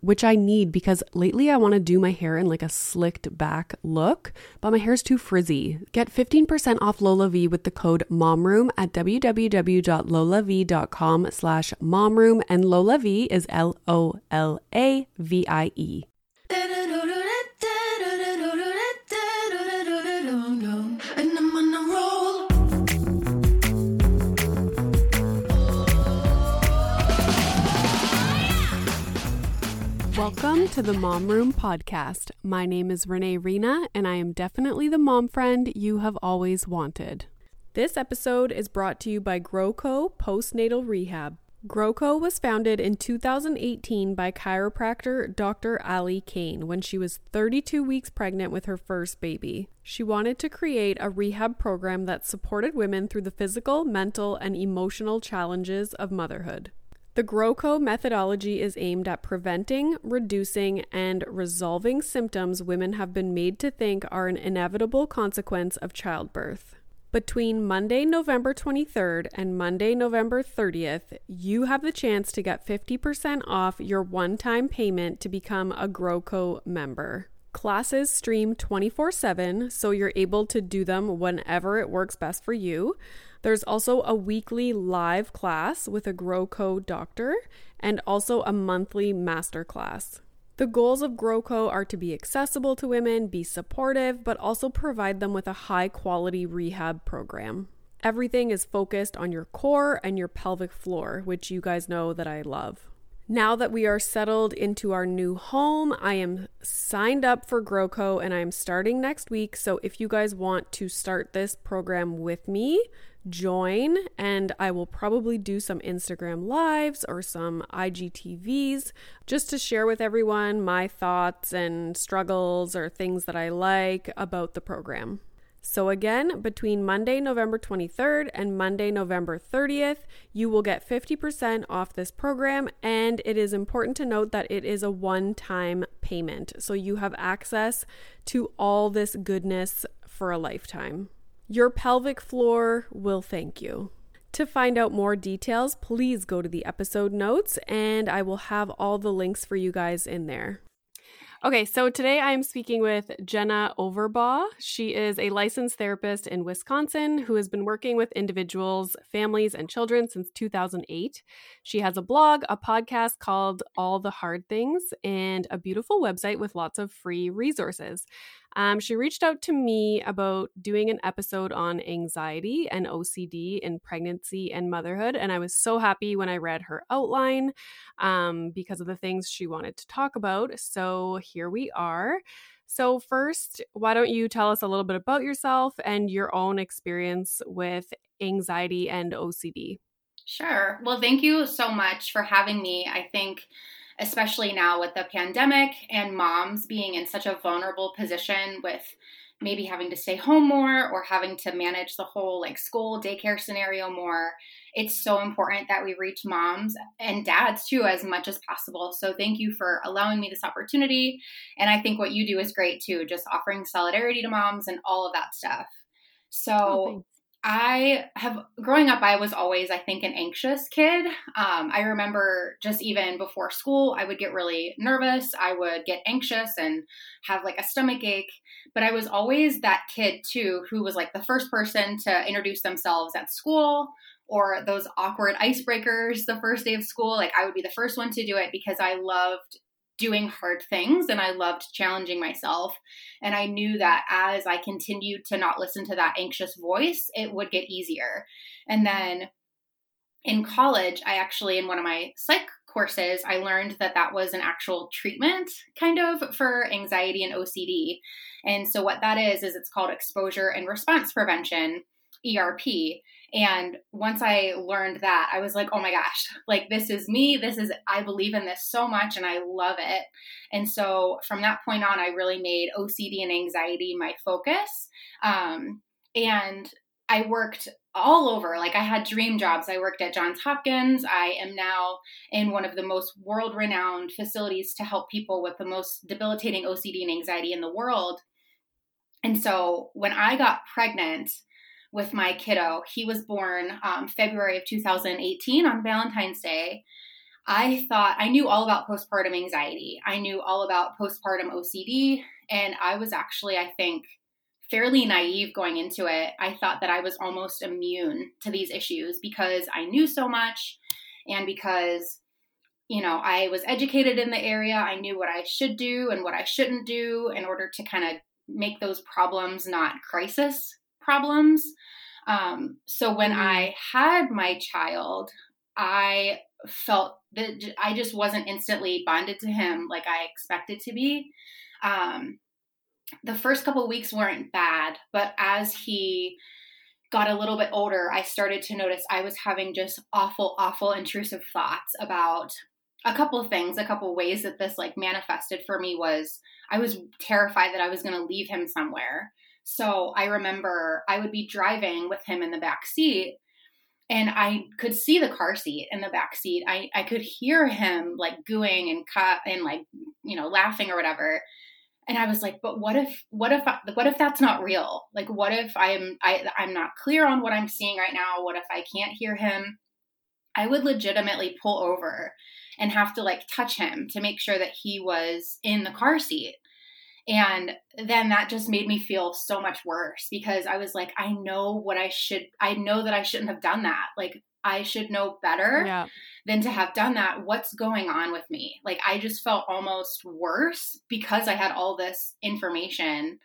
which I need because lately I want to do my hair in like a slicked back look, but my hair's too frizzy. Get 15% off LolaVie with the code MOMROOM at www.lolavie.com slash MOMROOM and LolaVie is L-O-L-A-V-I-E. Welcome to the Mom Room podcast. My name is Renee Reina, and I am definitely the mom friend you have always wanted. This episode is brought to you by GrowCo Postnatal Rehab. GrowCo was founded in 2018 by chiropractor Dr. Ali Kane when she was 32 weeks pregnant with her first baby. She wanted to create a rehab program that supported women through the physical, mental, and emotional challenges of motherhood. The GrowCo methodology is aimed at preventing, reducing, and resolving symptoms women have been made to think are an inevitable consequence of childbirth. Between Monday, November 23rd and Monday, November 30th, you have the chance to get 50% off your one time payment to become a GrowCo member. Classes stream 24 7, so you're able to do them whenever it works best for you. There's also a weekly live class with a GrowCo doctor and also a monthly master class. The goals of GrowCo are to be accessible to women, be supportive, but also provide them with a high quality rehab program. Everything is focused on your core and your pelvic floor, which you guys know that I love. Now that we are settled into our new home, I am signed up for GrowCo and I'm starting next week. So if you guys want to start this program with me, join and I will probably do some Instagram lives or some IGTVs just to share with everyone my thoughts and struggles or things that I like about the program. So, again, between Monday, November 23rd and Monday, November 30th, you will get 50% off this program. And it is important to note that it is a one time payment. So, you have access to all this goodness for a lifetime. Your pelvic floor will thank you. To find out more details, please go to the episode notes and I will have all the links for you guys in there. Okay, so today I am speaking with Jenna Overbaugh. She is a licensed therapist in Wisconsin who has been working with individuals, families, and children since 2008. She has a blog, a podcast called All the Hard Things, and a beautiful website with lots of free resources. Um, she reached out to me about doing an episode on anxiety and OCD in pregnancy and motherhood. And I was so happy when I read her outline um, because of the things she wanted to talk about. So here we are. So, first, why don't you tell us a little bit about yourself and your own experience with anxiety and OCD? Sure. Well, thank you so much for having me. I think especially now with the pandemic and moms being in such a vulnerable position with maybe having to stay home more or having to manage the whole like school daycare scenario more it's so important that we reach moms and dads too as much as possible. So thank you for allowing me this opportunity. And i think what you do is great too just offering solidarity to moms and all of that stuff. So oh, I have growing up, I was always, I think, an anxious kid. Um, I remember just even before school, I would get really nervous. I would get anxious and have like a stomach ache. But I was always that kid too, who was like the first person to introduce themselves at school or those awkward icebreakers the first day of school. Like I would be the first one to do it because I loved doing hard things and I loved challenging myself. And I knew that as I continued to not listen to that anxious voice, it would get easier. And then in college, I actually, in one of my psych courses, I learned that that was an actual treatment kind of for anxiety and OCD. And so, what that is, is it's called exposure and response prevention. ERP. And once I learned that, I was like, oh my gosh, like this is me. This is, I believe in this so much and I love it. And so from that point on, I really made OCD and anxiety my focus. Um, and I worked all over. Like I had dream jobs. I worked at Johns Hopkins. I am now in one of the most world renowned facilities to help people with the most debilitating OCD and anxiety in the world. And so when I got pregnant with my kiddo, he was born um, February of 2018 on Valentine's Day. I thought I knew all about postpartum anxiety. I knew all about postpartum OCD. And I was actually, I think, fairly naive going into it. I thought that I was almost immune to these issues because I knew so much and because you know, I was educated in the area. I knew what I should do and what I shouldn't do in order to kind of make those problems not crisis problems. Um, so when mm. I had my child, I felt that I just wasn't instantly bonded to him like I expected to be. Um, the first couple weeks weren't bad, but as he got a little bit older, I started to notice I was having just awful, awful intrusive thoughts about a couple of things, a couple of ways that this like manifested for me was I was terrified that I was going to leave him somewhere. So I remember I would be driving with him in the back seat and I could see the car seat in the back seat. I, I could hear him like gooing and cut and like, you know, laughing or whatever. And i was like but what if what if I, what if that's not real? Like what if i'm I, i'm not clear on what i'm seeing right now? What if i can't hear him? I would legitimately pull over and have to like touch him to make sure that he was in the car seat and then that just made me feel so much worse because i was like i know what i should i know that i shouldn't have done that like I should know better yeah. than to have done that. What's going on with me? Like, I just felt almost worse because I had all this information.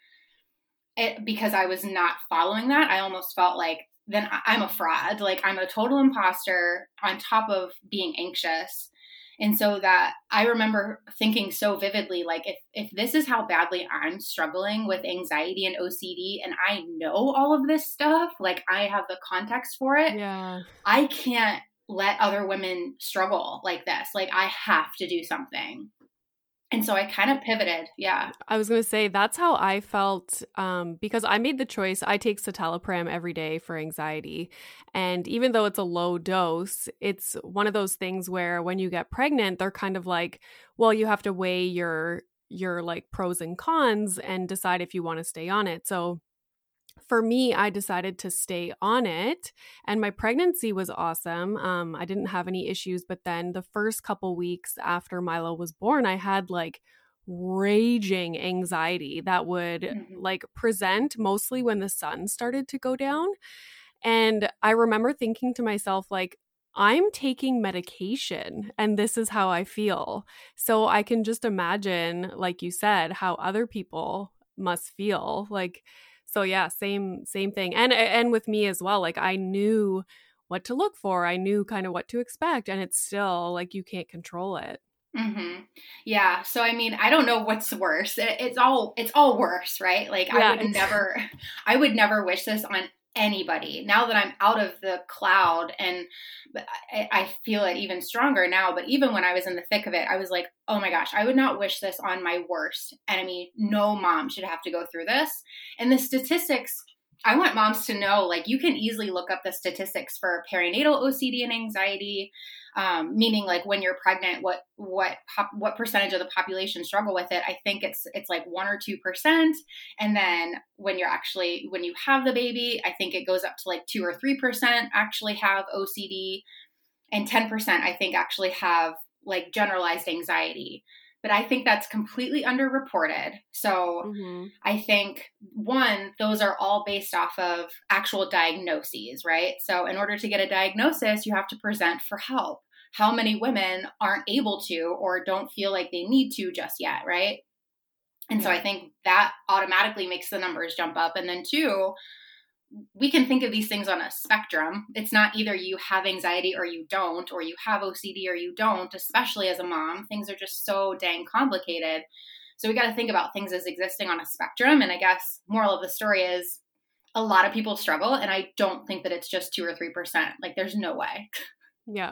It, because I was not following that, I almost felt like then I'm a fraud. Like, I'm a total imposter on top of being anxious. And so that I remember thinking so vividly, like if if this is how badly I'm struggling with anxiety and OCD, and I know all of this stuff, like I have the context for it, yeah, I can't let other women struggle like this. Like I have to do something and so I kind of pivoted. Yeah. I was going to say that's how I felt um, because I made the choice. I take citalopram every day for anxiety. And even though it's a low dose, it's one of those things where when you get pregnant, they're kind of like, well, you have to weigh your your like pros and cons and decide if you want to stay on it. So for me, I decided to stay on it, and my pregnancy was awesome. Um, I didn't have any issues, but then the first couple weeks after Milo was born, I had like raging anxiety that would mm-hmm. like present mostly when the sun started to go down. And I remember thinking to myself, like, I'm taking medication and this is how I feel. So I can just imagine, like you said, how other people must feel. Like, so yeah same same thing and and with me as well like i knew what to look for i knew kind of what to expect and it's still like you can't control it Mm-hmm. Yeah. So I mean, I don't know what's worse. it's all it's all worse, right? Like yeah, I would never, I would never wish this on anybody. Now that I'm out of the cloud and I, I, feel it even stronger now, but even when I was in the thick of it, I was like, oh my gosh, I would not wish this on my worst enemy. No mom should have to go through this. And the statistics I want moms to know like you can easily look up the statistics for perinatal OCD and anxiety, um, meaning like when you're pregnant, what what what percentage of the population struggle with it? I think it's it's like one or two percent, and then when you're actually when you have the baby, I think it goes up to like two or three percent actually have OCD, and ten percent I think actually have like generalized anxiety but I think that's completely underreported. So mm-hmm. I think one, those are all based off of actual diagnoses, right? So in order to get a diagnosis, you have to present for help. How many women aren't able to or don't feel like they need to just yet, right? And yeah. so I think that automatically makes the numbers jump up. And then two, we can think of these things on a spectrum. It's not either you have anxiety or you don't, or you have OCD or you don't, especially as a mom. Things are just so dang complicated. So we got to think about things as existing on a spectrum. And I guess moral of the story is a lot of people struggle. And I don't think that it's just two or 3%. Like, there's no way. Yeah.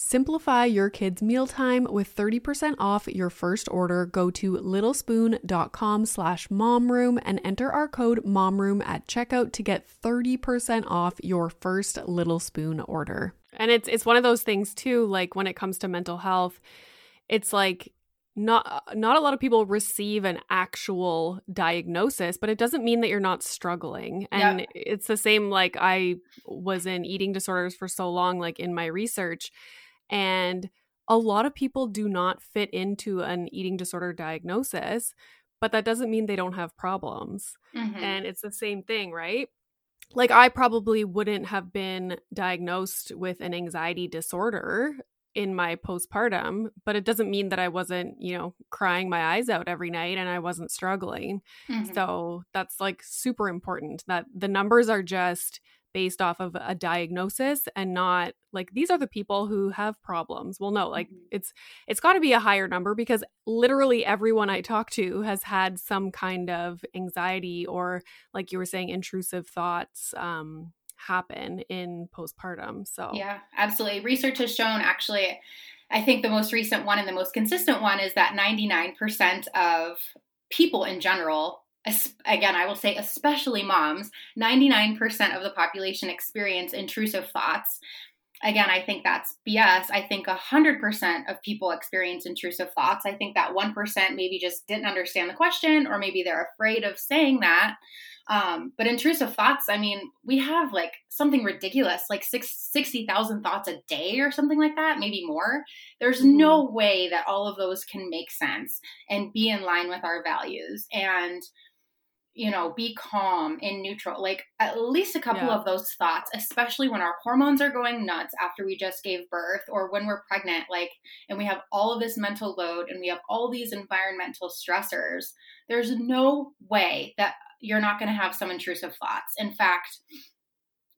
Simplify your kids' mealtime with 30% off your first order. Go to littlespoon.com slash momroom and enter our code momroom at checkout to get 30% off your first Little Spoon order. And it's it's one of those things too, like when it comes to mental health, it's like not not a lot of people receive an actual diagnosis but it doesn't mean that you're not struggling and it's the same like i was in eating disorders for so long like in my research and a lot of people do not fit into an eating disorder diagnosis, but that doesn't mean they don't have problems. Mm-hmm. And it's the same thing, right? Like, I probably wouldn't have been diagnosed with an anxiety disorder in my postpartum, but it doesn't mean that I wasn't, you know, crying my eyes out every night and I wasn't struggling. Mm-hmm. So that's like super important that the numbers are just based off of a diagnosis and not like these are the people who have problems. Well no like mm-hmm. it's it's got to be a higher number because literally everyone i talk to has had some kind of anxiety or like you were saying intrusive thoughts um happen in postpartum so. Yeah absolutely. Research has shown actually i think the most recent one and the most consistent one is that 99% of people in general again, I will say, especially moms, 99% of the population experience intrusive thoughts. Again, I think that's BS. I think 100% of people experience intrusive thoughts. I think that 1% maybe just didn't understand the question, or maybe they're afraid of saying that. Um, but intrusive thoughts, I mean, we have like something ridiculous, like six, 60,000 thoughts a day or something like that, maybe more. There's mm-hmm. no way that all of those can make sense and be in line with our values. And you know, be calm and neutral. Like at least a couple yeah. of those thoughts, especially when our hormones are going nuts after we just gave birth or when we're pregnant, like, and we have all of this mental load and we have all these environmental stressors. There's no way that you're not going to have some intrusive thoughts. In fact,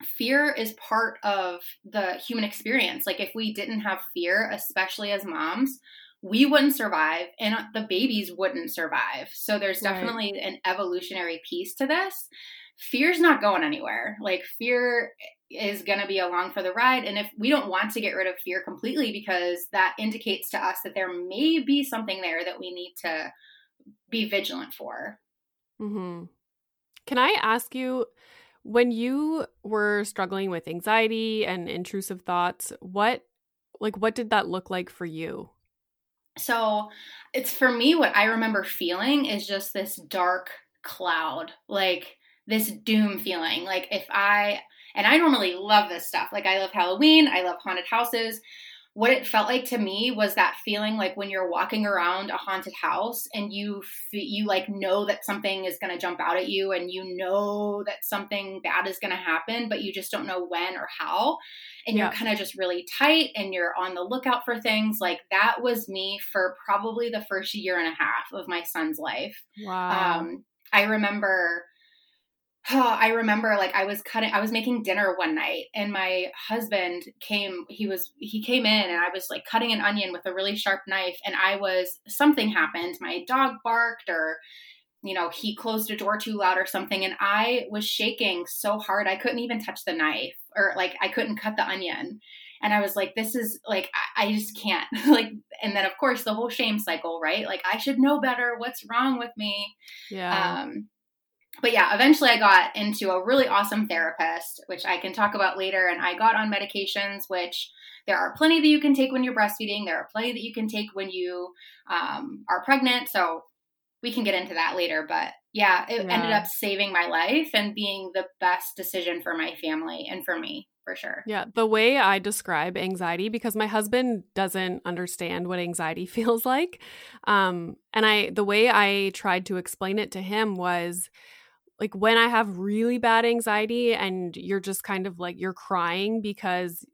fear is part of the human experience. Like if we didn't have fear, especially as moms, we wouldn't survive and the babies wouldn't survive. So there's definitely right. an evolutionary piece to this. Fear's not going anywhere. Like fear is going to be along for the ride and if we don't want to get rid of fear completely because that indicates to us that there may be something there that we need to be vigilant for. Mhm. Can I ask you when you were struggling with anxiety and intrusive thoughts, what like what did that look like for you? So it's for me, what I remember feeling is just this dark cloud, like this doom feeling. Like if I, and I normally love this stuff. Like I love Halloween, I love haunted houses what it felt like to me was that feeling like when you're walking around a haunted house and you you like know that something is going to jump out at you and you know that something bad is going to happen but you just don't know when or how and yeah. you're kind of just really tight and you're on the lookout for things like that was me for probably the first year and a half of my son's life wow um, i remember I remember like I was cutting I was making dinner one night and my husband came he was he came in and I was like cutting an onion with a really sharp knife and I was something happened. My dog barked or you know he closed a door too loud or something and I was shaking so hard I couldn't even touch the knife or like I couldn't cut the onion. And I was like this is like I, I just can't. Like and then of course the whole shame cycle right? Like I should know better. What's wrong with me? Yeah. Um but yeah, eventually I got into a really awesome therapist, which I can talk about later. And I got on medications, which there are plenty that you can take when you're breastfeeding. There are plenty that you can take when you um, are pregnant. So we can get into that later. But yeah, it yeah. ended up saving my life and being the best decision for my family and for me. For sure. Yeah. The way I describe anxiety, because my husband doesn't understand what anxiety feels like. Um, and I, the way I tried to explain it to him was, like when I have really bad anxiety and you're just kind of like you're crying because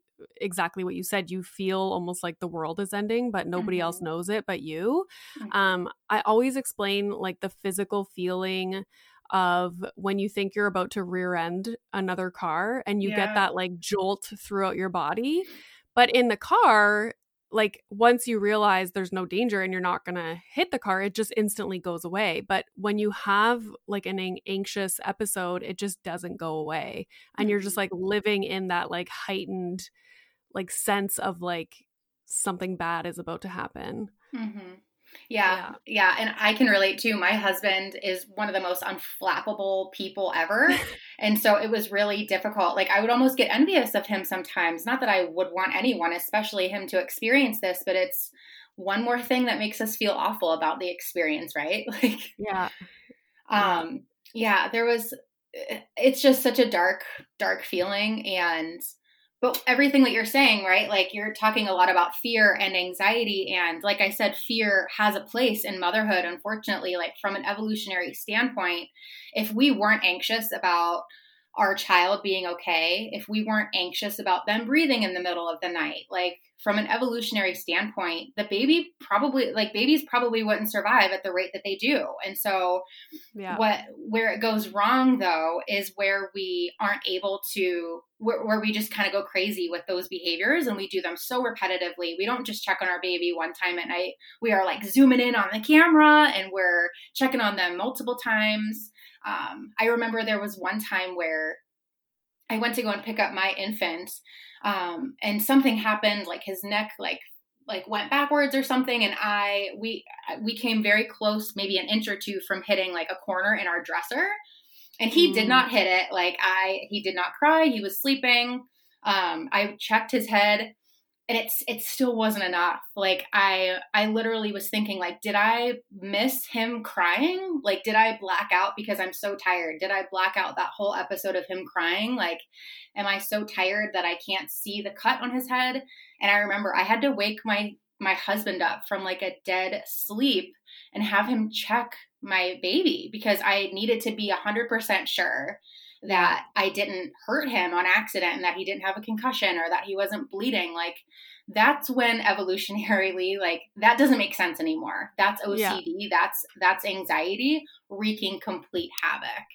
exactly what you said you feel almost like the world is ending but nobody mm-hmm. else knows it but you mm-hmm. um i always explain like the physical feeling of when you think you're about to rear end another car and you yeah. get that like jolt throughout your body but in the car like once you realize there's no danger and you're not going to hit the car it just instantly goes away but when you have like an anxious episode it just doesn't go away and you're just mm-hmm. like living in that like heightened like sense of like something bad is about to happen mm-hmm. Yeah, yeah, and I can relate too. My husband is one of the most unflappable people ever. and so it was really difficult. Like I would almost get envious of him sometimes. Not that I would want anyone, especially him to experience this, but it's one more thing that makes us feel awful about the experience, right? Like Yeah. Um yeah, there was it's just such a dark dark feeling and but everything that you're saying, right? Like you're talking a lot about fear and anxiety. And like I said, fear has a place in motherhood, unfortunately. Like from an evolutionary standpoint, if we weren't anxious about our child being okay, if we weren't anxious about them breathing in the middle of the night, like from an evolutionary standpoint, the baby probably like babies probably wouldn't survive at the rate that they do. And so yeah. what where it goes wrong though is where we aren't able to where, where we just kind of go crazy with those behaviors and we do them so repetitively. We don't just check on our baby one time at night. We are like zooming in on the camera and we're checking on them multiple times. Um, I remember there was one time where I went to go and pick up my infant, um, and something happened, like his neck, like like went backwards or something, and I we we came very close, maybe an inch or two from hitting like a corner in our dresser, and he mm. did not hit it. Like I, he did not cry. He was sleeping. Um, I checked his head and it's it still wasn't enough. Like i i literally was thinking like did i miss him crying? Like did i black out because i'm so tired? Did i black out that whole episode of him crying? Like am i so tired that i can't see the cut on his head? And i remember i had to wake my my husband up from like a dead sleep and have him check my baby because i needed to be 100% sure that I didn't hurt him on accident and that he didn't have a concussion or that he wasn't bleeding. Like that's when evolutionarily like that doesn't make sense anymore. That's OCD, yeah. that's that's anxiety wreaking complete havoc.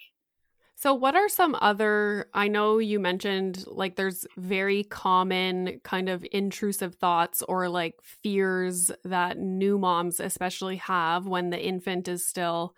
So, what are some other? I know you mentioned like there's very common kind of intrusive thoughts or like fears that new moms especially have when the infant is still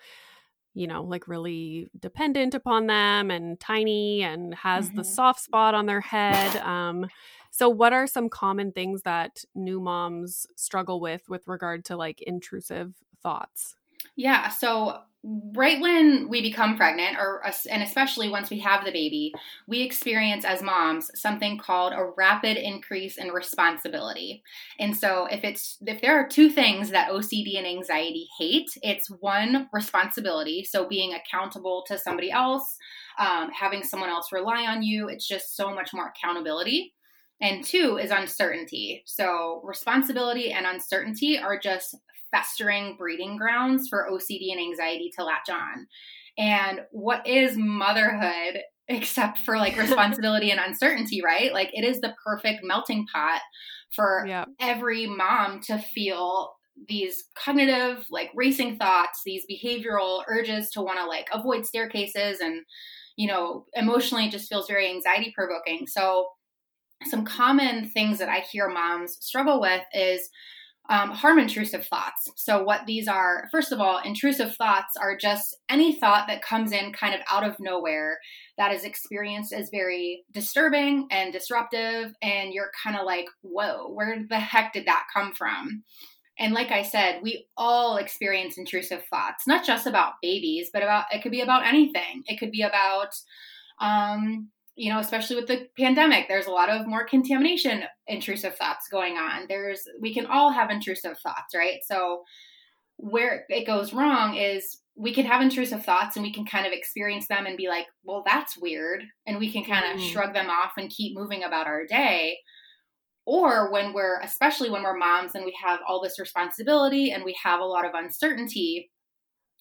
you know, like really dependent upon them and tiny and has mm-hmm. the soft spot on their head. Um, so, what are some common things that new moms struggle with with regard to like intrusive thoughts? Yeah. So, right when we become pregnant, or and especially once we have the baby, we experience as moms something called a rapid increase in responsibility. And so, if it's if there are two things that OCD and anxiety hate, it's one responsibility, so being accountable to somebody else, um, having someone else rely on you. It's just so much more accountability. And two is uncertainty. So, responsibility and uncertainty are just festering breeding grounds for OCD and anxiety to latch on. And what is motherhood except for like responsibility and uncertainty, right? Like it is the perfect melting pot for every mom to feel these cognitive like racing thoughts, these behavioral urges to want to like avoid staircases and you know, emotionally it just feels very anxiety provoking. So some common things that I hear moms struggle with is um, harm intrusive thoughts. So, what these are, first of all, intrusive thoughts are just any thought that comes in kind of out of nowhere that is experienced as very disturbing and disruptive. And you're kind of like, whoa, where the heck did that come from? And like I said, we all experience intrusive thoughts, not just about babies, but about it could be about anything. It could be about um, you know, especially with the pandemic, there's a lot of more contamination intrusive thoughts going on. There's we can all have intrusive thoughts, right? So where it goes wrong is we can have intrusive thoughts and we can kind of experience them and be like, well, that's weird. And we can kind of mm. shrug them off and keep moving about our day. Or when we're, especially when we're moms and we have all this responsibility and we have a lot of uncertainty,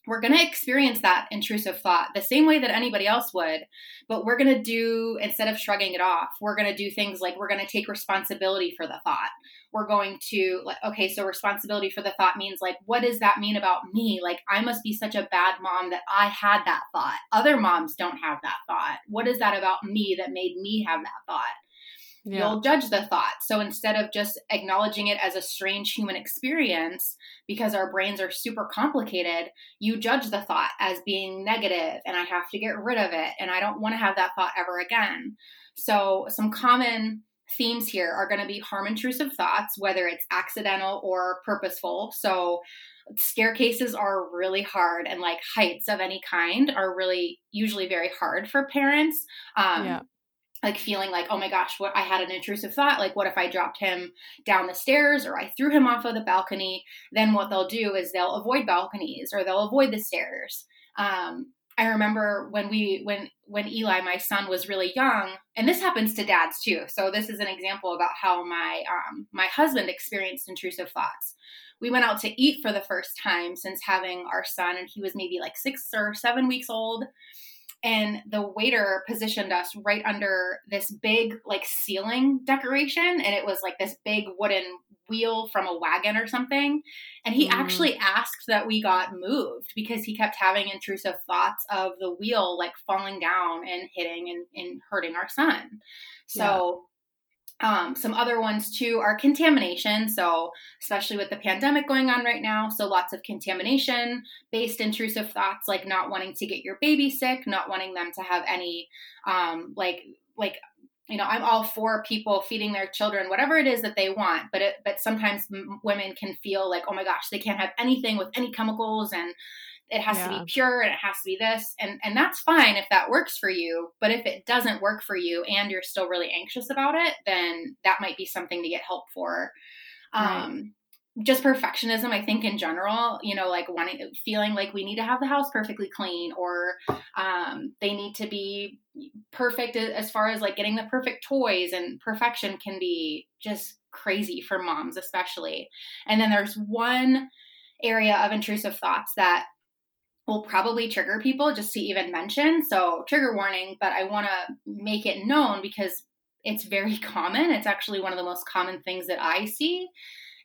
we're going to experience that intrusive thought the same way that anybody else would but we're going to do instead of shrugging it off we're going to do things like we're going to take responsibility for the thought. We're going to like okay so responsibility for the thought means like what does that mean about me? Like i must be such a bad mom that i had that thought. Other moms don't have that thought. What is that about me that made me have that thought yeah. you'll judge the thought. So instead of just acknowledging it as a strange human experience, because our brains are super complicated, you judge the thought as being negative and I have to get rid of it and I don't want to have that thought ever again. So, some common themes here are going to be harm intrusive thoughts, whether it's accidental or purposeful. So, staircases are really hard and like heights of any kind are really usually very hard for parents um, yeah like feeling like oh my gosh what i had an intrusive thought like what if i dropped him down the stairs or i threw him off of the balcony? Then what they'll do is they'll avoid balconies or they'll avoid the stairs. Um, i remember when we when when eli my son was really young and this happens to dads too so this is an example about how my um, my husband experienced intrusive thoughts. We went out to eat for the first time since having our son and he was maybe like six or seven weeks old and the waiter positioned us right under this big like ceiling decoration and it was like this big wooden wheel from a wagon or something. And he mm. actually asked that we got moved because he kept having intrusive thoughts of the wheel like falling down and hitting and, and hurting our son. So um, some other ones too are contamination. So, especially with the pandemic going on right now, so lots of contamination based intrusive thoughts like not wanting to get your baby sick, not wanting them to have any, um, like, like, you know, I'm all for people feeding their children whatever it is that they want, but it, but sometimes m- women can feel like, oh my gosh, they can't have anything with any chemicals and it has Yeah. to be pure and it has to be this and and that's fine if that works for you but if it doesn't work for you and you're still really anxious about it then that might be something to get help for Right. um just perfectionism i think in general you know like wanting feeling like we need to have the house perfectly clean or um they need to be perfect as far as like getting the perfect toys and perfection can be just crazy for moms especially and then there's one area of intrusive thoughts that will probably trigger people just to even mention so trigger warning but i want to make it known because it's very common it's actually one of the most common things that i see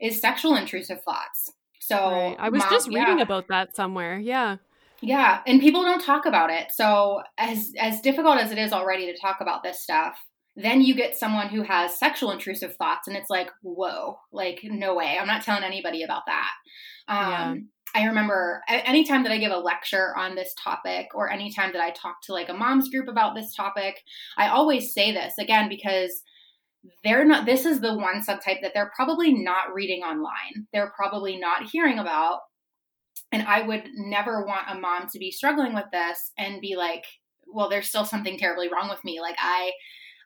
is sexual intrusive thoughts so Right. I was mom- just reading yeah. about that somewhere. Yeah. Yeah, and people don't talk about it. So as as difficult as it is already to talk about this stuff, then you get someone who has sexual intrusive thoughts and it's like, "Whoa, like no way. I'm not telling anybody about that." Um I remember anytime that I give a lecture on this topic or anytime that I talk to like a mom's group about this topic, I always say this again because they're not this is the one subtype that they're probably not reading online. They're probably not hearing about and I would never want a mom to be struggling with this and be like, well, there's still something terribly wrong with me. Like I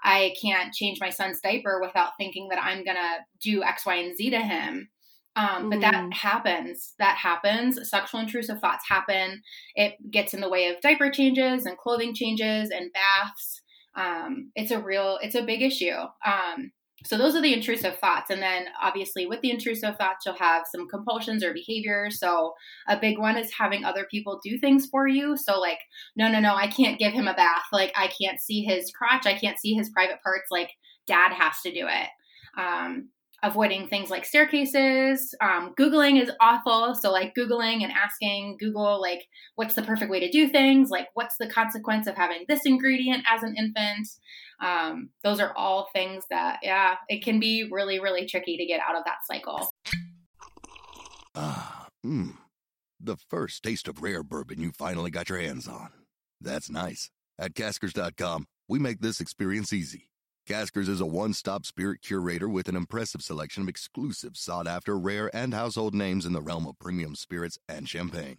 I can't change my son's diaper without thinking that I'm gonna do X, Y, and Z to him. Um, but that Mhm. happens. That happens. Sexual intrusive thoughts happen. It gets in the way of diaper changes and clothing changes and baths. Um, it's a real, it's a big issue. Um, so those are the intrusive thoughts. And then obviously with the intrusive thoughts, you'll have some compulsions or behaviors. So a big one is having other people do things for you. So like, no, no, no, I can't give him a bath. Like I can't see his crotch. I can't see his private parts. Like dad has to do it. Um, avoiding things like staircases. Um, Googling is awful. So like Googling and asking Google, like, what's the perfect way to do things? Like, what's the consequence of having this ingredient as an infant? Um, those are all things that, yeah, it can be really, really tricky to get out of that cycle. Ah, mmm. The first taste of rare bourbon you finally got your hands on. That's nice. At Caskers.com, we make this experience easy. Caskers is a one stop spirit curator with an impressive selection of exclusive, sought after, rare, and household names in the realm of premium spirits and champagne.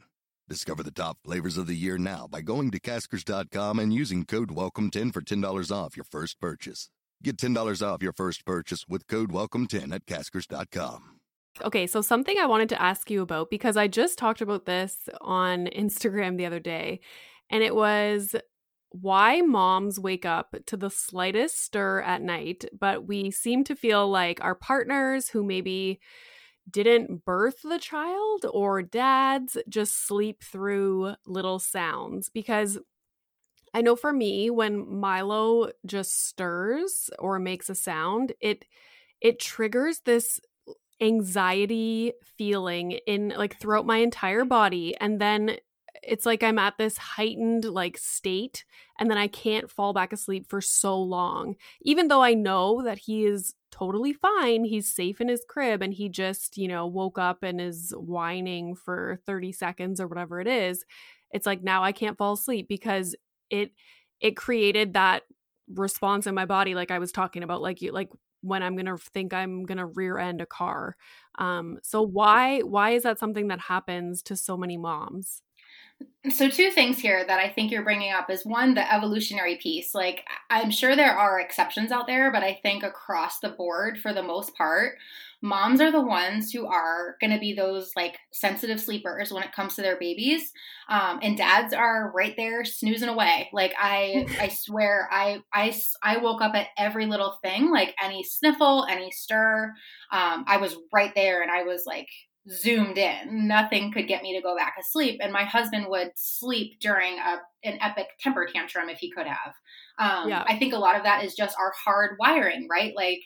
Discover the top flavors of the year now by going to Caskers.com and using code WELCOME10 for $10 off your first purchase. Get $10 off your first purchase with code WELCOME10 at Caskers.com. Okay, so something I wanted to ask you about because I just talked about this on Instagram the other day, and it was why moms wake up to the slightest stir at night, but we seem to feel like our partners who maybe didn't birth the child or dads just sleep through little sounds. Because I know for me when Milo just stirs or makes a sound, it it triggers this anxiety feeling in like throughout my entire body. And then it's like I'm at this heightened like state and then I can't fall back asleep for so long even though I know that he is totally fine he's safe in his crib and he just you know woke up and is whining for 30 seconds or whatever it is it's like now I can't fall asleep because it it created that response in my body like I was talking about like you like when I'm gonna think I'm gonna rear end a car. Um, so why why is that something that happens to so many moms? So, two things here that I think you're bringing up is one, the evolutionary piece. Like, I'm sure there are exceptions out there, but I think across the board, for the most part, moms are the ones who are going to be those like sensitive sleepers when it comes to their babies. Um, and dads are right there snoozing away. Like, I, I swear, I, I, I woke up at every little thing, like any sniffle, any stir. Um, I was right there and I was like, zoomed in. Nothing could get me to go back asleep. And my husband would sleep during a, an epic temper tantrum if he could have. Um, Yeah. I think a lot of that is just our hard wiring, right? Like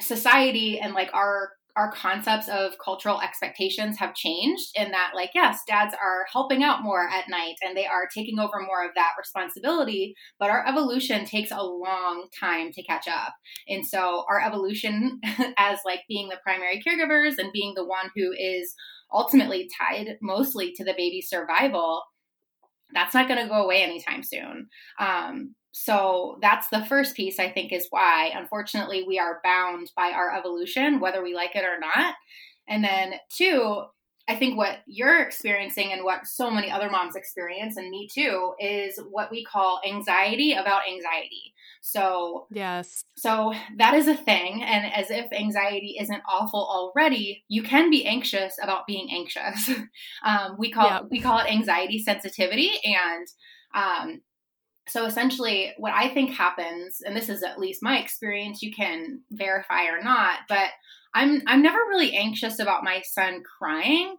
society and like our our concepts of cultural expectations have changed in that like yes dads are helping out more at night and they are taking over more of that responsibility but our evolution takes a long time to catch up. And so our evolution as like being the primary caregivers and being the one who is ultimately tied mostly to the baby's survival that's not going to go away anytime soon. Um, so that's the first piece i think is why unfortunately we are bound by our evolution whether we like it or not and then two I think what you're experiencing and what so many other moms experience, and me too, is what we call anxiety about anxiety. So, yes. So that is a thing. And as if anxiety isn't awful already, you can be anxious about being anxious. um, we call, we call it anxiety sensitivity. And, um, so essentially what i think happens and this is at least my experience you can verify or not but i'm i'm never really anxious about my son crying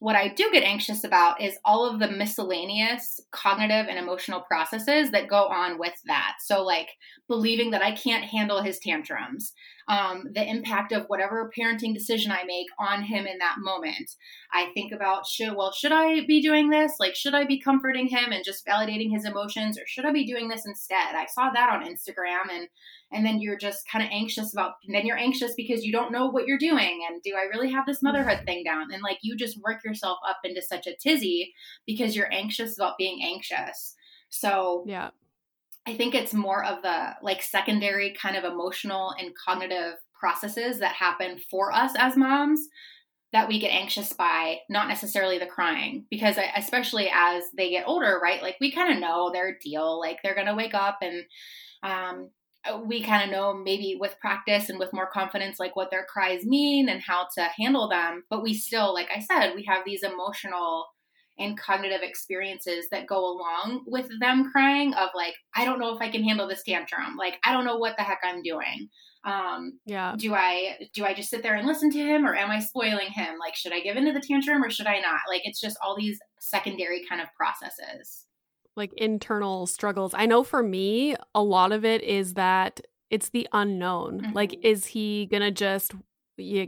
what I do get anxious about is all of the miscellaneous cognitive and emotional processes that go on with that. So, like believing that I can't handle his tantrums, um, the impact of whatever parenting decision I make on him in that moment. I think about should well, should I be doing this? Like, should I be comforting him and just validating his emotions, or should I be doing this instead? I saw that on Instagram and and then you're just kind of anxious about then you're anxious because you don't know what you're doing and do i really have this motherhood mm-hmm. thing down and like you just work yourself up into such a tizzy because you're anxious about being anxious so yeah i think it's more of the like secondary kind of emotional and cognitive processes that happen for us as moms that we get anxious by, not necessarily the crying, because especially as they get older, right? Like we kind of know their deal. Like they're gonna wake up and um, we kind of know maybe with practice and with more confidence like what their cries mean and how to handle them. But we still like i said we have these emotional and cognitive experiences that go along with them crying of like i don't know if i can handle this tantrum. Like i don't know what the heck i'm doing. Um yeah. do i do i just sit there and listen to him or am i spoiling him? Like should i give into the tantrum or should i not? Like it's just all these secondary kind of processes like internal struggles. I know for me, a lot of it is that it's the unknown. Mm-hmm. Like, is he gonna just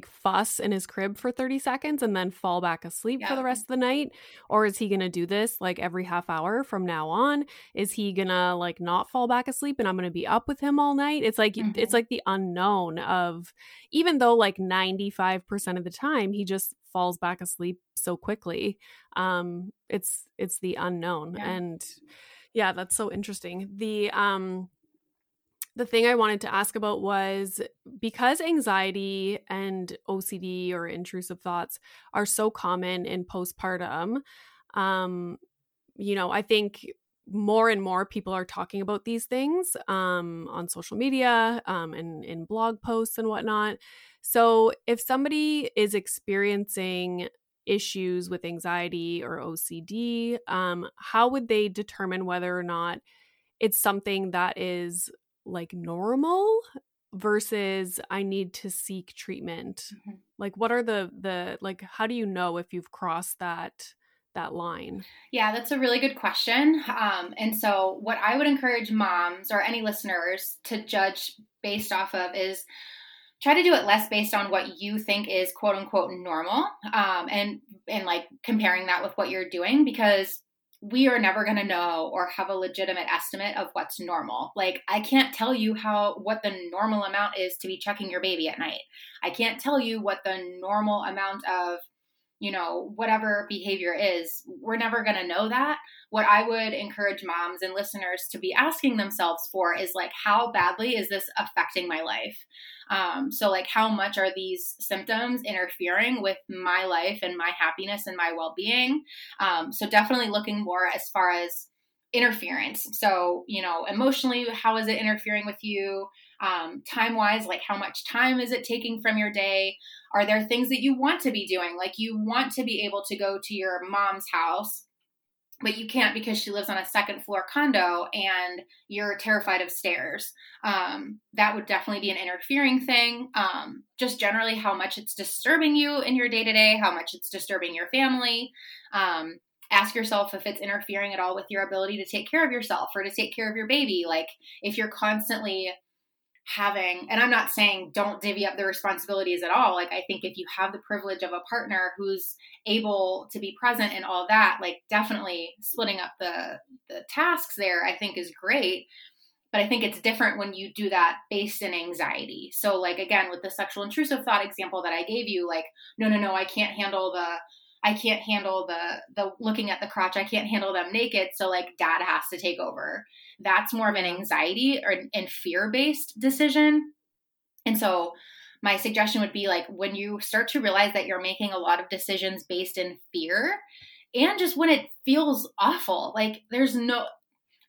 fuss in his crib for 30 seconds and then fall back asleep yeah. for the rest of the night or is he going to do this like every half hour from now on is he going to like not fall back asleep and i'm going to be up with him all night it's like mm-hmm. it's like the unknown of even though like 95% of the time he just falls back asleep so quickly um it's it's the unknown yeah. and yeah that's so interesting the um the thing I wanted to ask about was because anxiety and OCD or intrusive thoughts are so common in postpartum, um, you know, I think more and more people are talking about these things um, on social media um, and in blog posts and whatnot. So, if somebody is experiencing issues with anxiety or OCD, um, how would they determine whether or not it's something that is like normal versus I need to seek treatment? Mm-hmm. Like what are the the like how do you know if you've crossed that that line? Yeah, that's a really good question. Um, and so, what I would encourage moms or any listeners to judge based off of is try to do it less based on what you think is quote unquote normal, um, and and like comparing that with what you're doing because we are never going to know or have a legitimate estimate of what's normal. Like I can't tell you how what the normal amount is to be checking your baby at night. I can't tell you what the normal amount of you know, whatever behavior is, we're never going to know that. What I would encourage moms and listeners to be asking themselves for is like, how badly is this affecting my life? Um, so, like, how much are these symptoms interfering with my life and my happiness and my well being? Um, so, definitely looking more as far as interference. So, you know, emotionally, how is it interfering with you? Um, time wise, like how much time is it taking from your day? Are there things that you want to be doing? Like you want to be able to go to your mom's house, but you can't because she lives on a second floor condo and you're terrified of stairs. Um, that would definitely be an interfering thing. Um, just generally, how much it's disturbing you in your day to day, how much it's disturbing your family. Um, ask yourself if it's interfering at all with your ability to take care of yourself or to take care of your baby. Like if you're constantly having and i'm not saying don't divvy up the responsibilities at all like i think if you have the privilege of a partner who's able to be present and all that like definitely splitting up the the tasks there i think is great but i think it's different when you do that based in anxiety so like again with the sexual intrusive thought example that i gave you like no no no i can't handle the I can't handle the the looking at the crotch. I can't handle them naked. So like dad has to take over. That's more of an anxiety or and fear based decision. And so my suggestion would be like when you start to realize that you're making a lot of decisions based in fear and just when it feels awful, like there's no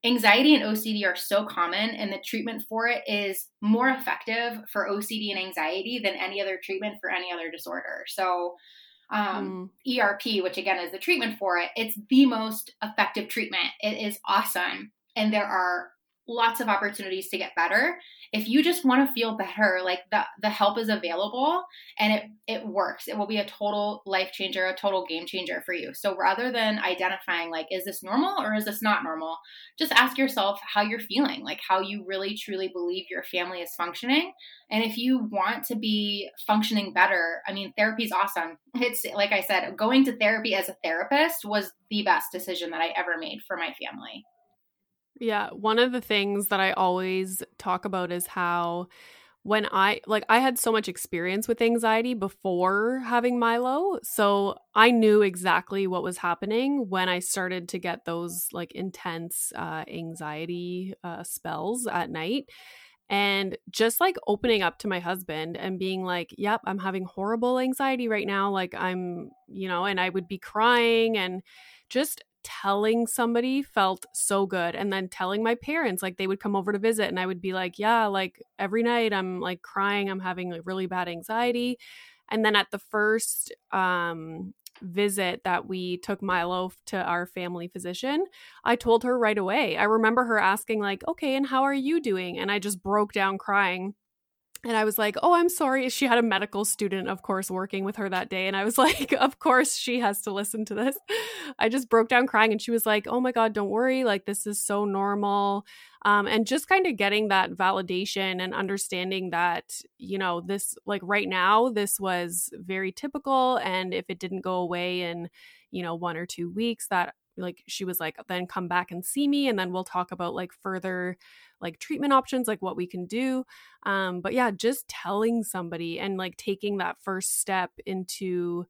anxiety and OCD are so common, and the treatment for it is more effective for OCD and anxiety than any other treatment for any other disorder. So, um, mm. ERP, which again is the treatment for it, it's the most effective treatment. It is awesome. And there are lots of opportunities to get better. If you just want to feel better like the the help is available and it it works. It will be a total life changer a total game changer for you. So rather than identifying like is this normal or is this not normal just ask yourself how you're feeling like how you really truly believe your family is functioning. And if you want to be functioning better i mean therapy is awesome. It's like i said going to therapy as a therapist was the best decision that i ever made for my family yeah, one of the things that I always talk about is how when I like I had so much experience with anxiety before having Milo, so I knew exactly what was happening when I started to get those like intense uh, anxiety uh, spells at night. And just like opening up to my husband and being like, yep, I'm having horrible anxiety right now. Like, I'm, you know, and I would be crying and just telling somebody felt so good and then telling my parents like they would come over to visit and i would be like yeah like every night i'm like crying i'm having like really bad anxiety and then at the first um visit that we took Milo to our family physician, I told her right away. I remember her asking like, "Okay, and how are you doing?" and I just broke down crying and I was like, "Oh, I'm sorry." She had a medical student, of course, working with her that day, and I was like, "Of course, she has to listen to this." I just broke down crying, and she was like, "Oh my god, don't worry. Like this is so normal." Um, and just kind of getting that validation and understanding that you know this, like right now, this was very typical, and if it didn't go away in you know one or two weeks, that like she was like, then come back and see me, and then we'll talk about like further like treatment options, like what we can do. Um, but yeah, just telling somebody and like taking that first step into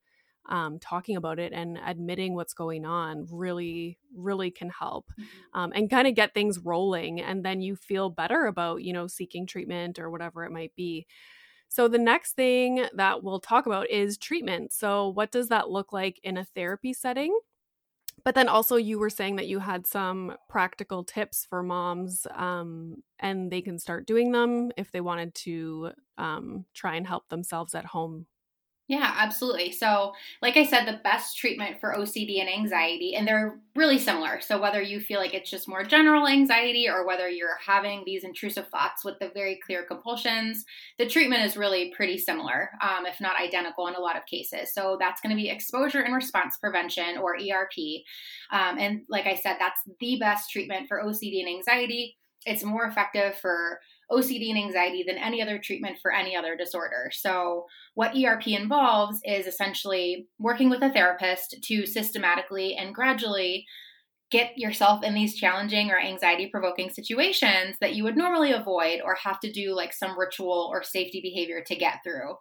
um, talking about it and admitting what's going on really, really can help mm-hmm. um, and kind of get things rolling. And then you feel better about, you know, seeking treatment or whatever it might be. So, the next thing that we'll talk about is treatment. So, what does that look like in a therapy setting? But then also you were saying that you had some practical tips for moms um, and they can start doing them if they wanted to um, try and help themselves at home yeah, absolutely. So, like I said, the best treatment for OCD and anxiety, and they're really similar. So, whether you feel like it's just more general anxiety or whether you're having these intrusive thoughts with the very clear compulsions, the treatment is really pretty similar, um, if not identical in a lot of cases. So, that's going to be exposure and response prevention or ERP. Um, and like I said, that's the best treatment for OCD and anxiety. It's more effective for OCD and anxiety than any other treatment for any other disorder. So, what ERP involves is essentially working with a therapist to systematically and gradually get yourself in these challenging or anxiety provoking situations that you would normally avoid or have to do like some ritual or safety behavior to get through.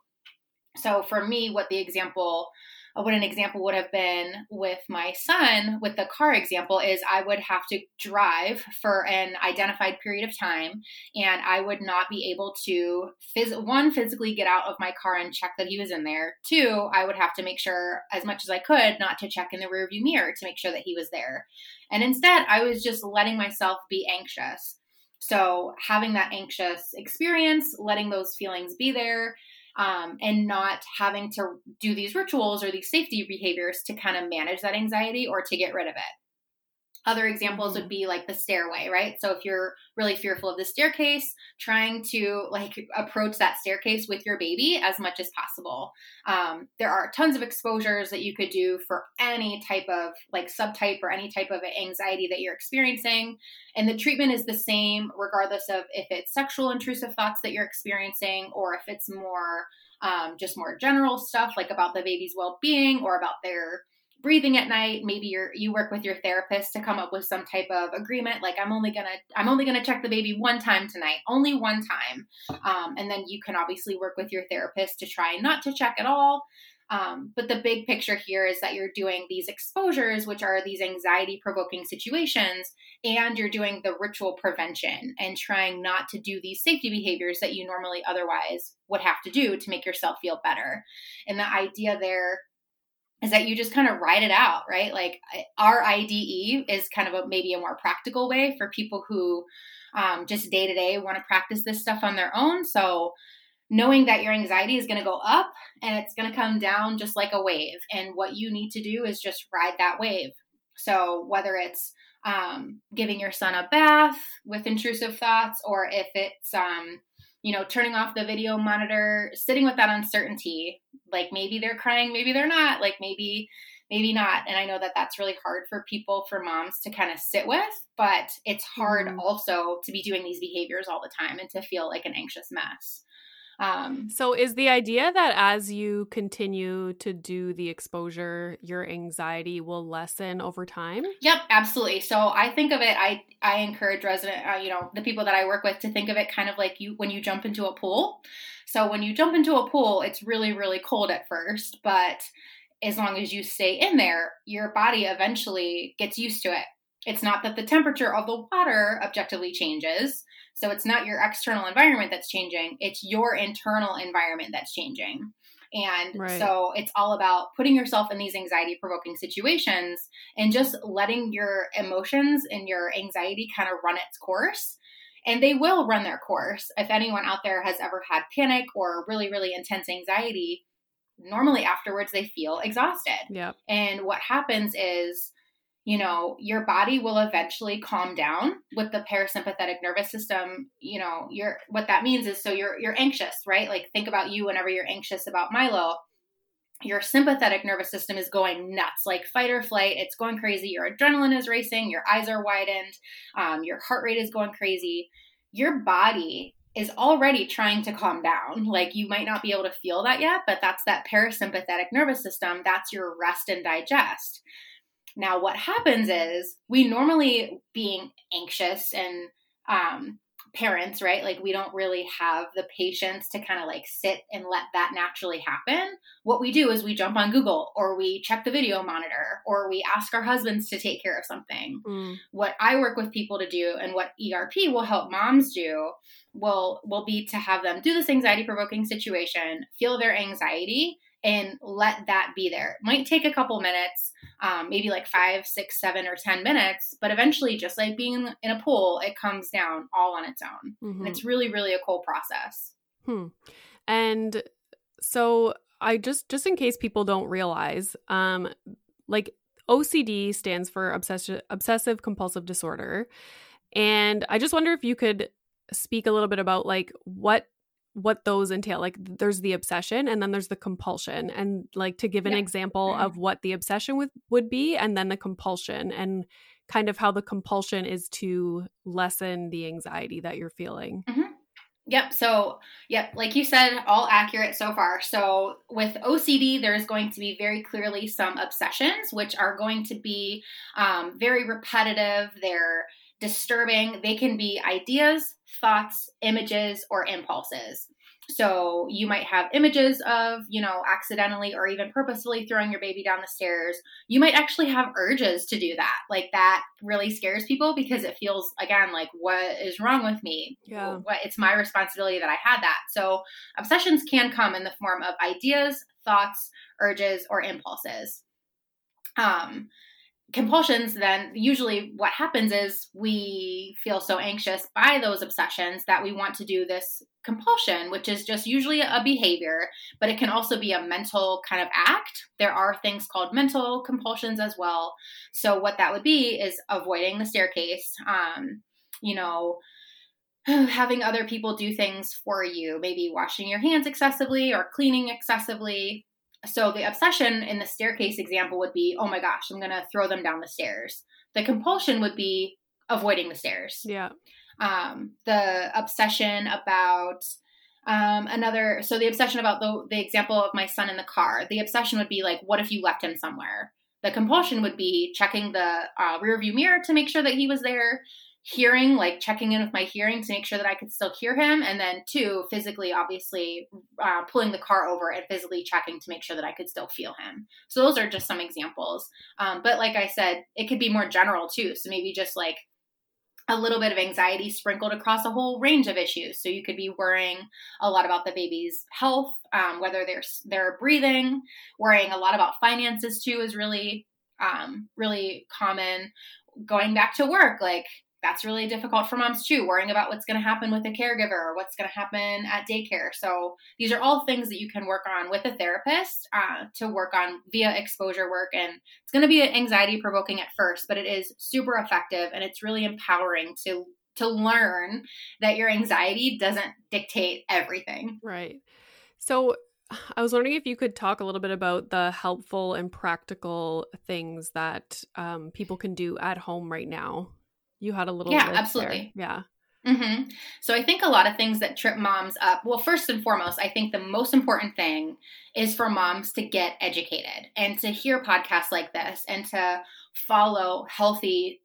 So, for me, what the example what an example would have been with my son with the car example is I would have to drive for an identified period of time and I would not be able to phys- one physically get out of my car and check that he was in there. Two, I would have to make sure as much as I could not to check in the rearview mirror to make sure that he was there. And instead, I was just letting myself be anxious. So, having that anxious experience, letting those feelings be there, um, and not having to do these rituals or these safety behaviors to kind of manage that anxiety or to get rid of it. Other examples would be like the stairway, right? So if you're really fearful of the staircase, trying to like approach that staircase with your baby as much as possible. Um, there are tons of exposures that you could do for any type of like subtype or any type of anxiety that you're experiencing. And the treatment is the same regardless of if it's sexual intrusive thoughts that you're experiencing or if it's more um, just more general stuff like about the baby's well-being or about their breathing at night maybe you're you work with your therapist to come up with some type of agreement like i'm only gonna i'm only gonna check the baby one time tonight only one time um, and then you can obviously work with your therapist to try not to check at all Um, but the big picture here is that you're doing these exposures, which are these anxiety provoking situations, and you're doing the ritual prevention and trying not to do these safety behaviors that you normally otherwise would have to do to make yourself feel better. And the idea there is that you just kind of write it out, right? Like our IDE is kind of a, maybe a more practical way for people who um, just day to day want to practice this stuff on their own. So knowing that your anxiety is going to go up and it's going to come down just like a wave. And what you need to do is just ride that wave. So whether it's um, giving your son a bath with intrusive thoughts, or if it's um, you know, turning off the video monitor, sitting with that uncertainty, like maybe they're crying, maybe they're not, like maybe maybe not. And I know that that's really hard for people, for moms to kind of sit with, but it's hard mm-hmm. also to be doing these behaviors all the time and to feel like an anxious mess. Um, so, is the idea that as you continue to do the exposure, your anxiety will lessen over time? Yep, absolutely. So, I think of it. I I encourage resident, uh, you know, the people that I work with to think of it kind of like you when you jump into a pool. So, when you jump into a pool, it's really really cold at first, but as long as you stay in there, your body eventually gets used to it. It's not that the temperature of the water objectively changes. So it's not your external environment that's changing, it's your internal environment that's changing. And right. so it's all about putting yourself in these anxiety provoking situations and just letting your emotions and your anxiety kind of run its course. And they will run their course. If anyone out there has ever had panic or really, really intense anxiety, normally afterwards they feel exhausted. Yeah. And what happens is you know, your body will eventually calm down with the parasympathetic nervous system. You know, you're what that means is so you're you're anxious, right? Like think about you whenever you're anxious about Milo. Your sympathetic nervous system is going nuts, like fight or flight. It's going crazy. Your adrenaline is racing. Your eyes are widened. Um, your heart rate is going crazy. Your body is already trying to calm down. Like you might not be able to feel that yet, but that's that parasympathetic nervous system. That's your rest and digest. Now, what happens is we normally, being anxious and um, parents, right? Like we don't really have the patience to kind of like sit and let that naturally happen. What we do is we jump on Google or we check the video monitor or we ask our husbands to take care of something. Mm. What I work with people to do and what ERP will help moms do will will be to have them do this anxiety provoking situation, feel their anxiety and let that be there. It might take a couple minutes, um, maybe like five, six, seven, or 10 minutes, but eventually, just like being in a pool, it comes down all on its own. Mm-hmm. And it's really, really a cool process. Hmm. And so, I just, just in case people don't realize, um, like OCD stands for obsessive, obsessive compulsive disorder. And I just wonder if you could speak a little bit about like what what those entail like there's the obsession and then there's the compulsion and like to give an yeah. example of what the obsession with would be and then the compulsion and kind of how the compulsion is to lessen the anxiety that you're feeling mm-hmm. Yep. So, yep, like you said, all accurate so far. So, with OCD, there's going to be very clearly some obsessions, which are going to be um, very repetitive. They're disturbing. They can be ideas, thoughts, images, or impulses. So you might have images of, you know, accidentally or even purposefully throwing your baby down the stairs. You might actually have urges to do that. Like that really scares people because it feels again like what is wrong with me? Yeah. What it's my responsibility that I had that. So obsessions can come in the form of ideas, thoughts, urges, or impulses. Um compulsions, then usually what happens is we feel so anxious by those obsessions that we want to do this compulsion, which is just usually a behavior, but it can also be a mental kind of act. There are things called mental compulsions as well. So, what that would be is avoiding the staircase, um, you know. Having other people do things for you, maybe washing your hands excessively or cleaning excessively, so the obsession in the staircase example would be, oh my gosh, I'm going to throw them down the stairs. The compulsion would be avoiding the stairs. Yeah. Um, the obsession about um, another, so the obsession about the, the example of my son in the car, the obsession would be like, what if you left him somewhere? The compulsion would be checking the uh, rear view mirror to make sure that he was there, hearing, like checking in with my hearing to make sure that I could still hear him. And then two, physically, obviously, uh, pulling the car over and physically checking to make sure that I could still feel him. So those are just some examples. Um, but like I said, it could be more general too. So maybe just like a little bit of anxiety sprinkled across a whole range of issues. So you could be worrying a lot about the baby's health, um, whether they're they're breathing, worrying a lot about finances too is really um, really common. Going back to work, like that's really difficult for moms too, worrying about what's going to happen with a caregiver or what's going to happen at daycare. So these are all things that you can work on with a therapist uh, to work on via exposure work. And it's going to be anxiety provoking at first, but it is super effective and it's really empowering to to learn that your anxiety doesn't dictate everything. Right. So I was wondering if you could talk a little bit about the helpful and practical things that um, people can do at home right now you had a little yeah absolutely there. yeah Mm-hmm. So I think a lot of things that trip moms up. Well, first and foremost, I think the most important thing is for moms to get educated and to hear podcasts like this and to follow healthy,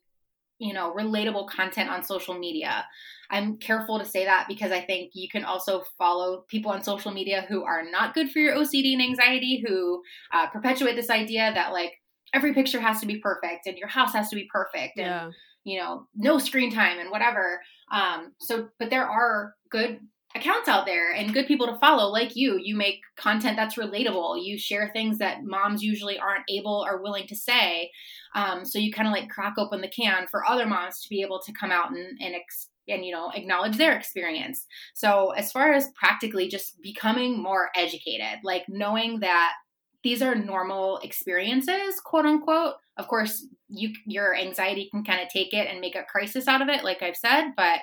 you know, relatable content on social media. I'm careful to say that because I think you can also follow people on social media who are not good for your OCD and anxiety, who uh, perpetuate this idea that like every picture has to be perfect and your house has to be perfect and yeah you know, no screen time and whatever. Um, so, but there are good accounts out there and good people to follow like you. You make content that's relatable. You share things that moms usually aren't able or willing to say. Um, so you kind of like crack open the can for other moms to be able to come out and and, ex- and you know acknowledge their experience. So as far as practically just becoming more educated like knowing that these are normal experiences, quote unquote. Of course, you your anxiety can kind of take it and make a crisis out of it, like I've said. But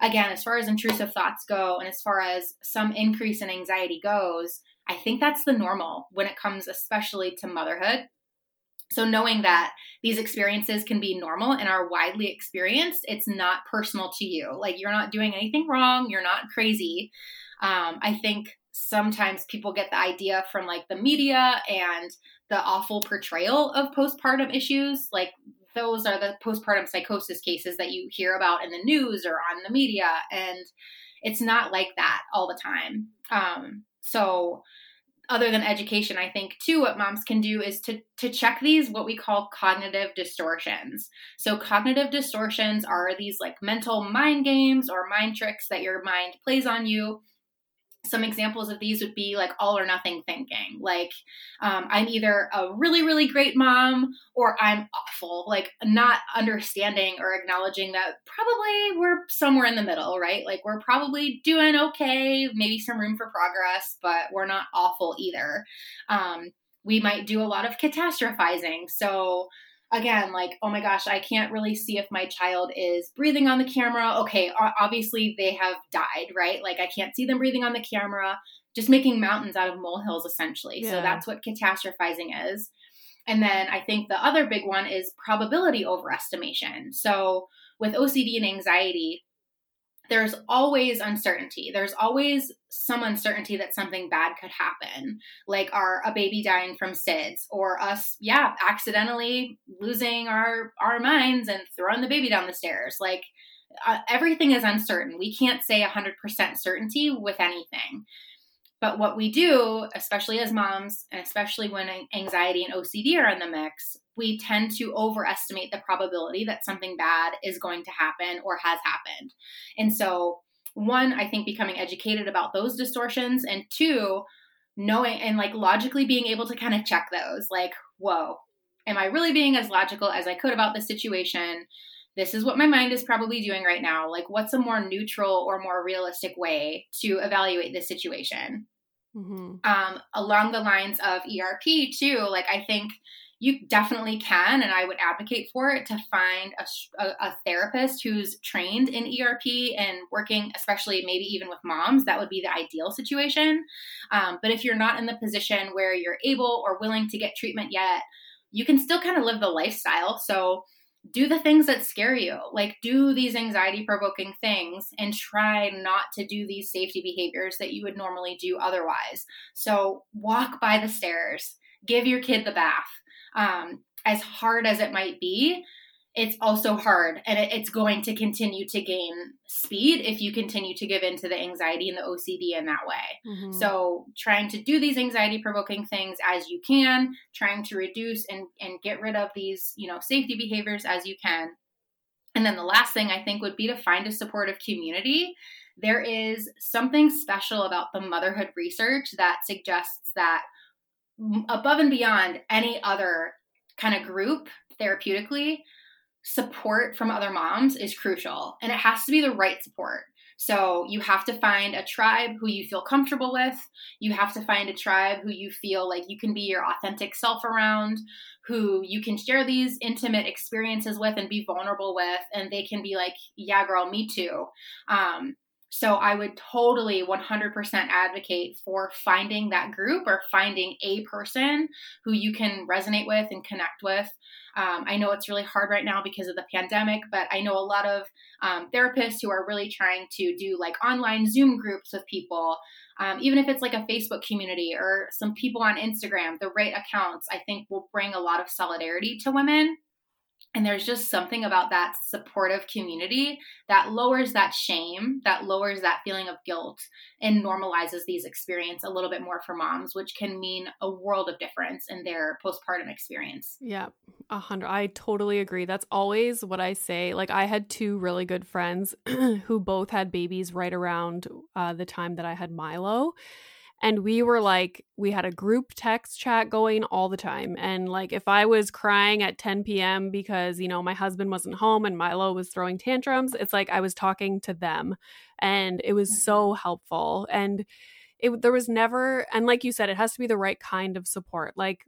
again, as far as intrusive thoughts go, and as far as some increase in anxiety goes, I think that's the normal when it comes, especially to motherhood. So, knowing that these experiences can be normal and are widely experienced, it's not personal to you. Like, you're not doing anything wrong, you're not crazy. Um, I think sometimes people get the idea from like the media and the awful portrayal of postpartum issues like those are the postpartum psychosis cases that you hear about in the news or on the media and it's not like that all the time. Um, so other than education i think too what moms can do is to to check these what we call cognitive distortions. So cognitive distortions are these like mental mind games or mind tricks that your mind plays on you some examples of these would be like all or nothing thinking. Like um, i'm either a really really great mom or i'm awful. Like not understanding or acknowledging that probably we're somewhere in the middle right? Like we're probably doing okay maybe some room for progress but we're not awful either. Um, we might do a lot of catastrophizing. So again, like, oh my gosh, I can't really see if my child is breathing on the camera. Okay, obviously they have died, right? Like, I can't see them breathing on the camera, just making mountains out of molehills, essentially. Yeah. So that's what catastrophizing is. And then I think the other big one is probability overestimation. So with OCD and anxiety, there's always uncertainty. There's always some uncertainty that something bad could happen, like our a baby dying from SIDS, or us, yeah, accidentally losing our our minds and throwing the baby down the stairs. Like uh, everything is uncertain. We can't say 100% certainty with anything. But what we do, especially as moms, and especially when anxiety and OCD are in the mix, we tend to overestimate the probability that something bad is going to happen or has happened. And so, one, I think becoming educated about those distortions, and two, knowing and like logically being able to kind of check those like, whoa, am I really being as logical as I could about the situation? This is what my mind is probably doing right now. Like, what's a more neutral or more realistic way to evaluate this situation? Mm-hmm. Um, along the lines of ERP, too, like, I think you definitely can, and I would advocate for it to find a, a, a, therapist who's trained in ERP and working, especially maybe even with moms. That would be the ideal situation. Um, but if you're not in the position where you're able or willing to get treatment yet, you can still kind of live the lifestyle. So do the things that scare you. Like, do these anxiety provoking things and try not to do these safety behaviors that you would normally do otherwise. So, walk by the stairs, give your kid the bath um, as hard as it might be, it's also hard and it, it's going to continue to gain speed if you continue to give in to the anxiety and the OCD in that way. Mm-hmm. So, trying to do these anxiety provoking things as you can, trying to reduce and, and get rid of these, you know, safety behaviors as you can. And then the last thing I think would be to find a supportive community. There is something special about the motherhood research that suggests that above and beyond any other kind of group therapeutically, support from other moms is crucial and it has to be the right support. So you have to find a tribe who you feel comfortable with. You have to find a tribe who you feel like you can be your authentic self around, who you can share these intimate experiences with and be vulnerable with. And they can be like, yeah, girl, me too. Um, so I would totally 100% advocate for finding that group or finding a person who you can resonate with and connect with. Um, I know it's really hard right now because of the pandemic, but I know a lot of um, therapists who are really trying to do like online Zoom groups with people. Um, even if it's like a Facebook community or some people on Instagram, the right accounts, I think will bring a lot of solidarity to women. And there's just something about that supportive community that lowers that shame, that lowers that feeling of guilt, and normalizes these experiences a little bit more for moms, which can mean a world of difference in their postpartum experience. Yeah, a hundred. I totally agree. That's always what I say. Like I had two really good friends who both had babies right around uh, the time that I had Milo, and we were like we had a group text chat going all the time and like if i was crying at 10 p.m because you know my husband wasn't home and milo was throwing tantrums it's like i was talking to them and it was so mm-hmm. helpful and it there was never and like you said it has to be the right kind of support like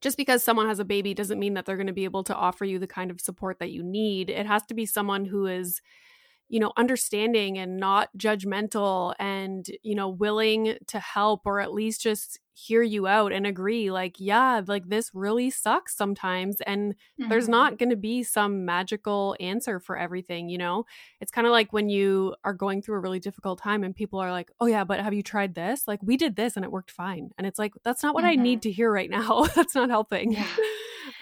just because someone has a baby doesn't mean that they're going to be able to offer you the kind of support that you need it has to be someone who is you know understanding and not judgmental and you know willing to help or at least just hear you out and agree like yeah like this really sucks sometimes and mm-hmm. there's not going to be some magical answer for everything you know it's kind of like when you are going through a really difficult time and people are like oh yeah but have you tried this like we did this and it worked fine and it's like that's not what mm-hmm. i need mm-hmm. to hear right now that's not helping yeah.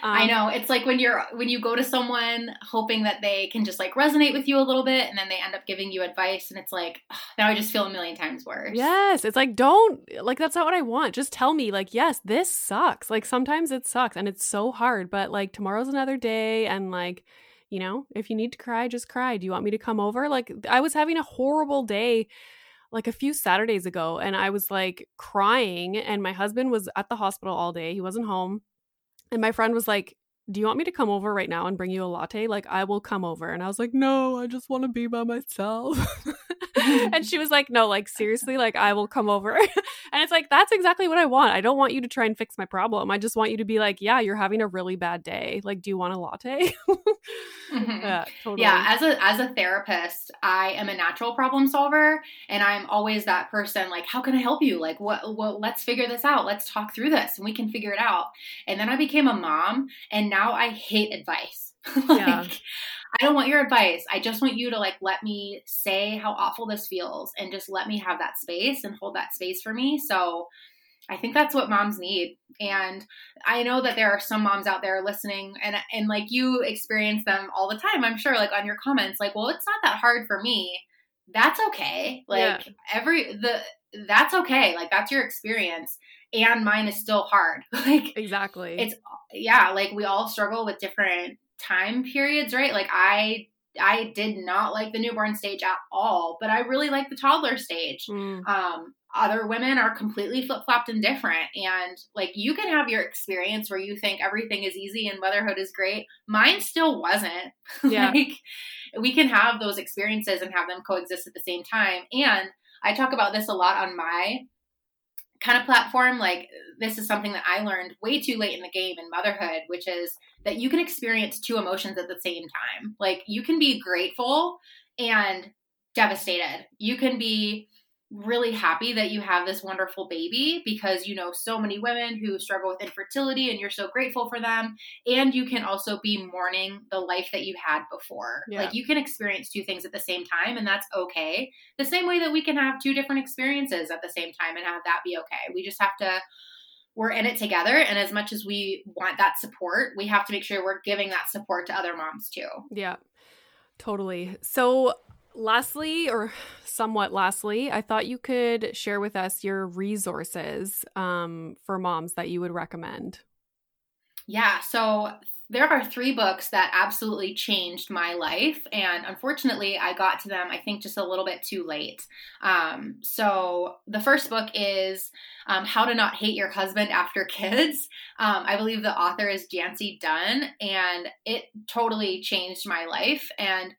Um, I know. It's like when you're when you go to someone hoping that they can just like resonate with you a little bit and then they end up giving you advice and it's like now I just feel a million times worse. Yes, it's like don't like that's not what I want. Just tell me like yes, this sucks. Like sometimes it sucks and it's so hard, but like tomorrow's another day and like you know, if you need to cry, just cry. Do you want me to come over? Like I was having a horrible day like a few Saturdays ago and I was like crying and my husband was at the hospital all day. He wasn't home and my friend was like, do you want me to come over right now and bring you a latte? Like, I will come over. And I was like, no, I just want to be by myself. and she was like, no, like, seriously, like, I will come over. and it's like, that's exactly what I want. I don't want you to try and fix my problem. I just want you to be like, yeah, you're having a really bad day. Like, do you want a latte? mm-hmm. Yeah, totally. Yeah, as a, as a therapist, I am a natural problem solver. And I'm always that person, like, how can I help you? Like, what, well, let's figure this out. Let's talk through this and we can figure it out. And then I became a mom. And now now I hate advice. like, yeah. I don't want your advice. I just want you to like let me say how awful this feels and just let me have that space and hold that space for me. So I think that's what moms need. And I know that there are some moms out there listening and and like you experience them all the time. I'm sure like on your comments like, "Well, it's not that hard for me." That's okay. Like yeah. every the that's okay. Like that's your experience and mine is still hard. like Exactly. It's yeah, like we all struggle with different time periods, right? Like I I did not like the newborn stage at all, but I really like the toddler stage. Mm. Um other women are completely flip-flopped and different and like you can have your experience where you think everything is easy and motherhood is great mine still wasn't yeah. like we can have those experiences and have them coexist at the same time and i talk about this a lot on my kind of platform, like this is something that I learned way too late in the game in motherhood, which is that you can experience two emotions at the same time. Like you can be grateful and devastated. You can be really happy that you have this wonderful baby because you know so many women who struggle with infertility and you're so grateful for them and you can also be mourning the life that you had before yeah. like you can experience two things at the same time and that's okay the same way that we can have two different experiences at the same time and have that be okay we just have to we're in it together. And as much as we want that support, we have to make sure we're giving that support to other moms too. Yeah, totally. So, lastly, or somewhat lastly, I thought you could share with us your resources um, for moms that you would recommend. Yeah. So, there are three books that absolutely changed my life. And unfortunately, I got to them, I think, just a little bit too late. Um, so, the first book is um, How to Not Hate Your Husband After Kids. Um, I believe the author is Jancee Dunn, and it totally changed my life. And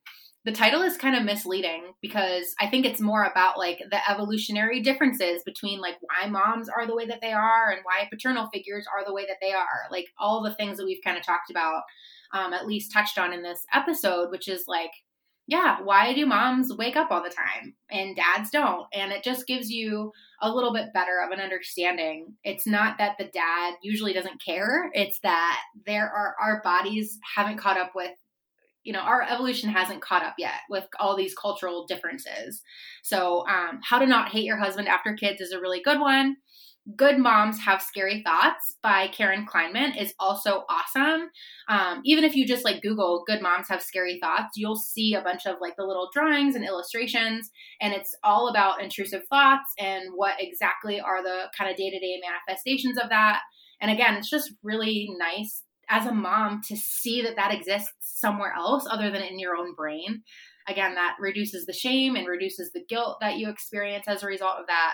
the title is kind of misleading because I think it's more about like the evolutionary differences between like why moms are the way that they are and why paternal figures are the way that they are. Like all the things that we've kind of talked about, um, at least touched on in this episode, which is like, yeah, why do moms wake up all the time and dads don't? And it just gives you a little bit better of an understanding. It's not that the dad usually doesn't care, it's that there are our bodies haven't caught up with you know our evolution hasn't caught up yet with all these cultural differences. So um, how to not hate your husband after kids is a really good one. Good moms have scary thoughts by Karen Kleiman is also awesome. Um, even if you just like google good moms have scary thoughts you'll see a bunch of like the little drawings and illustrations and it's all about intrusive thoughts and what exactly are the kind of day-to-day manifestations of that. And again it's just really nice as a mom to see that that exists somewhere else other than in your own brain. Again, that reduces the shame and reduces the guilt that you experience as a result of that.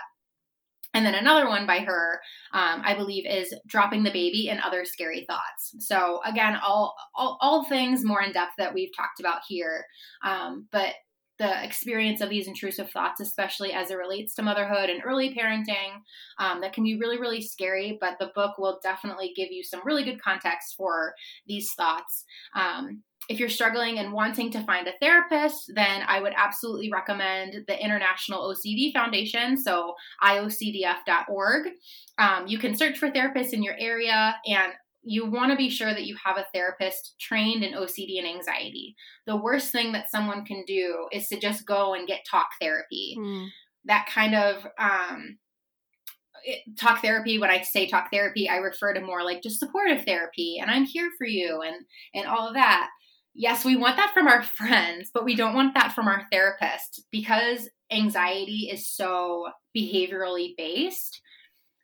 And then another one by her, um, I believe, is dropping the baby and other scary thoughts. So again, all all, all things more in depth that we've talked about here, um, but the experience of these intrusive thoughts, especially as it relates to motherhood and early parenting, um, that can be really, really scary. But the book will definitely give you some really good context for these thoughts. Um, if you're struggling and wanting to find a therapist, then I would absolutely recommend the International OCD Foundation, so iocdf.org. Um, you can search for therapists in your area, and you want to be sure that you have a therapist trained in OCD and anxiety. The worst thing that someone can do is to just go and get talk therapy. Mm. That kind of um, talk therapy. When I say talk therapy, I refer to more like just supportive therapy, and I'm here for you, and and all of that. Yes, we want that from our friends, but we don't want that from our therapist because anxiety is so behaviorally based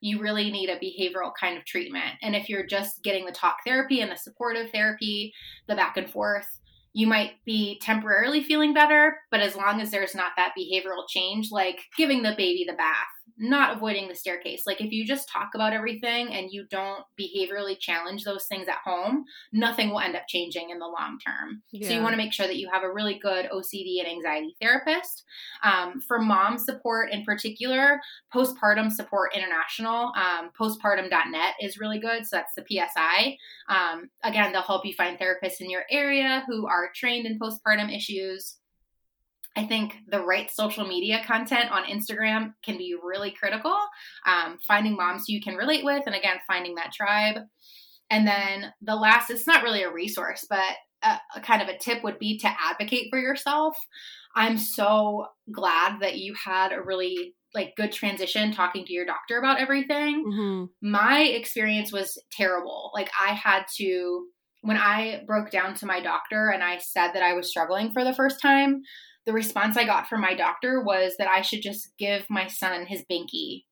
you really need a behavioral kind of treatment. And if you're just getting the talk therapy and the supportive therapy, the back and forth, you might be temporarily feeling better, but as long as there's not that behavioral change, like giving the baby the bath not avoiding the staircase. Like if you just talk about everything and you don't behaviorally challenge those things at home, nothing will end up changing in the long term. Yeah. So you want to make sure that you have a really good OCD and anxiety therapist. Um, for mom support in particular, Postpartum Support International, um, postpartum.net is really good. So that's the PSI. Um, again, they'll help you find therapists in your area who are trained in postpartum issues. I think the right social media content on Instagram can be really critical. Um, finding moms who you can relate with, and again, finding that tribe. And then the last, it's not really a resource, but a, a kind of a tip would be to advocate for yourself. I'm so glad that you had a really like good transition talking to your doctor about everything. Mm-hmm. My experience was terrible. Like I had to when I broke down to my doctor and I said that I was struggling for the first time, the response I got from my doctor was that I should just give my son his binky.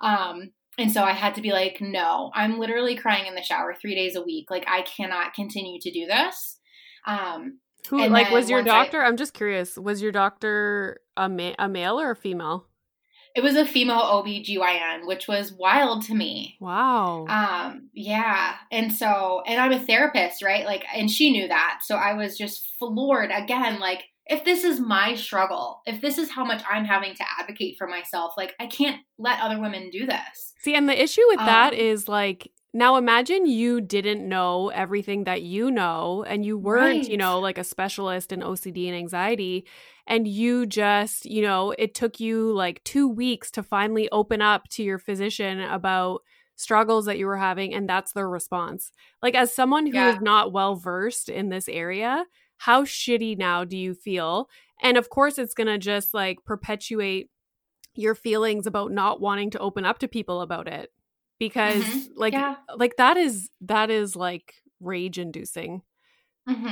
Um, and so I had to be like, no, I'm literally crying in the shower three days a week. Like, I cannot continue to do this. Um, Who, like, was your doctor? I, I'm just curious. Was your doctor a, ma- a male or a female? It was a female OB/GYN, which was wild to me. Wow. Um, yeah. And so, and I'm a therapist, right? Like, and she knew that. So I was just floored again, like, if this is my struggle, if this is how much I'm having to advocate for myself, like I can't let other women do this. See, and the issue with um, that is like now imagine you didn't know everything that you know and you weren't, right. you know, like a specialist in OCD and anxiety and you just, you know, it took you like 2 weeks to finally open up to your physician about struggles that you were having and that's their response. Like as someone who yeah. is not well versed in this area, how shitty now do you feel? And of course, it's going to just like perpetuate your feelings about not wanting to open up to people about it because Mhm. like Yeah. like that is that is like rage inducing. hmm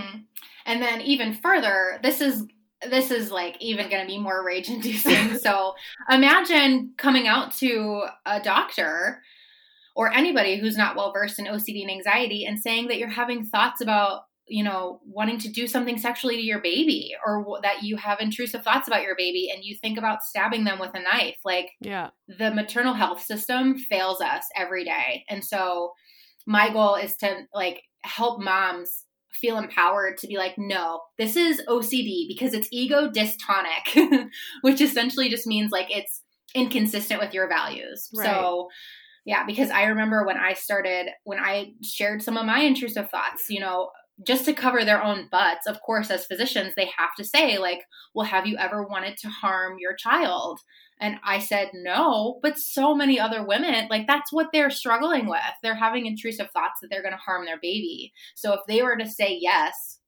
And then even further, this is this is like even going to be more rage inducing. so imagine coming out to a doctor or anybody who's not well versed in OCD and anxiety and saying that you're having thoughts about you know wanting to do something sexually to your baby or w- that you have intrusive thoughts about your baby and you think about stabbing them with a knife like Yeah. the maternal health system fails us every day. And so my goal is to like help moms feel empowered to be like, no, this is OCD because it's ego dystonic, which essentially just means like it's inconsistent with your values. Right. So yeah, because I remember when I started, when I shared some of my intrusive thoughts, you know, just to cover their own butts, of course, as physicians, they have to say, like, well, have you ever wanted to harm your child? And I said no, but so many other women, like that's what they're struggling with. They're having intrusive thoughts that they're going to harm their baby. So if they were to say yes,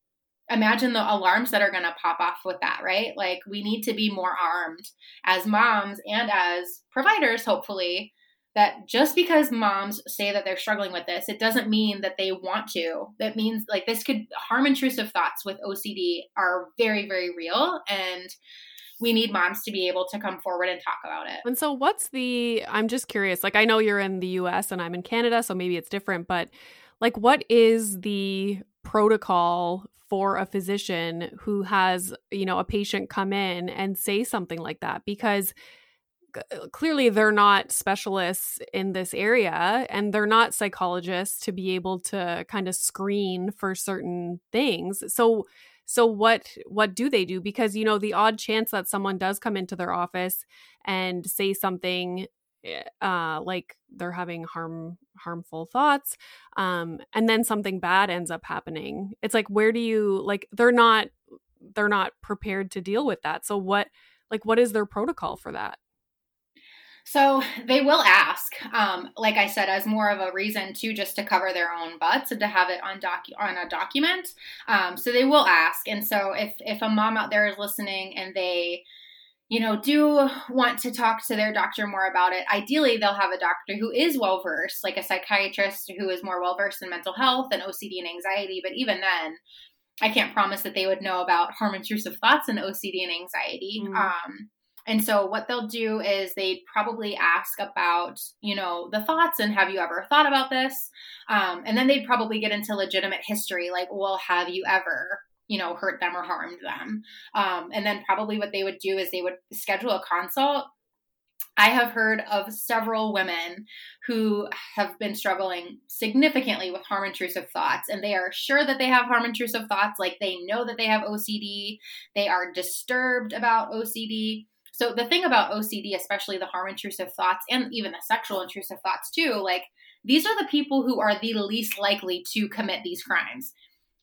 imagine the alarms that are going to pop off with that, right? Like we need to be more armed as moms and as providers, hopefully, that just because moms say that they're struggling with this, it doesn't mean that they want to. That means like this could harm intrusive thoughts with OCD are very, very real. And we need moms to be able to come forward and talk about it. And so what's the I'm just curious. Like I know you're in the US and I'm in Canada, so maybe it's different, but like what is the protocol for a physician who has, you know, a patient come in and say something like that because clearly they're not specialists in this area and they're not psychologists to be able to kind of screen for certain things. So so what what do they do? Because you know the odd chance that someone does come into their office and say something eh, uh like they're having harm harmful thoughts um and then something bad ends up happening it's like where do you like they're not they're not prepared to deal with that. So what like what is their protocol for that So they will ask, um, like I said, as more of a reason to just to cover their own butts and to have it on doc on a document. Um, so they will ask, and so if if a mom out there is listening and they, you know, do want to talk to their doctor more about it, ideally they'll have a doctor who is well versed, like a psychiatrist who is more well versed in mental health and OCD and anxiety. But even then, I can't promise that they would know about harm intrusive thoughts and OCD and anxiety. Mhm. Um, and so what they'll do is they probably ask about, you know, the thoughts and have you ever thought about this? Um, and then they'd probably get into legitimate history, like, well, have you ever, you know, hurt them or harmed them? Um, and then probably what they would do is they would schedule a consult. I have heard of several women who have been struggling significantly with harm intrusive thoughts, and they are sure that they have harm intrusive thoughts. Like they know that they have OCD, they are disturbed about OCD. So the thing about OCD, especially the harm intrusive thoughts and even the sexual intrusive thoughts too, like these are the people who are the least likely to commit these crimes.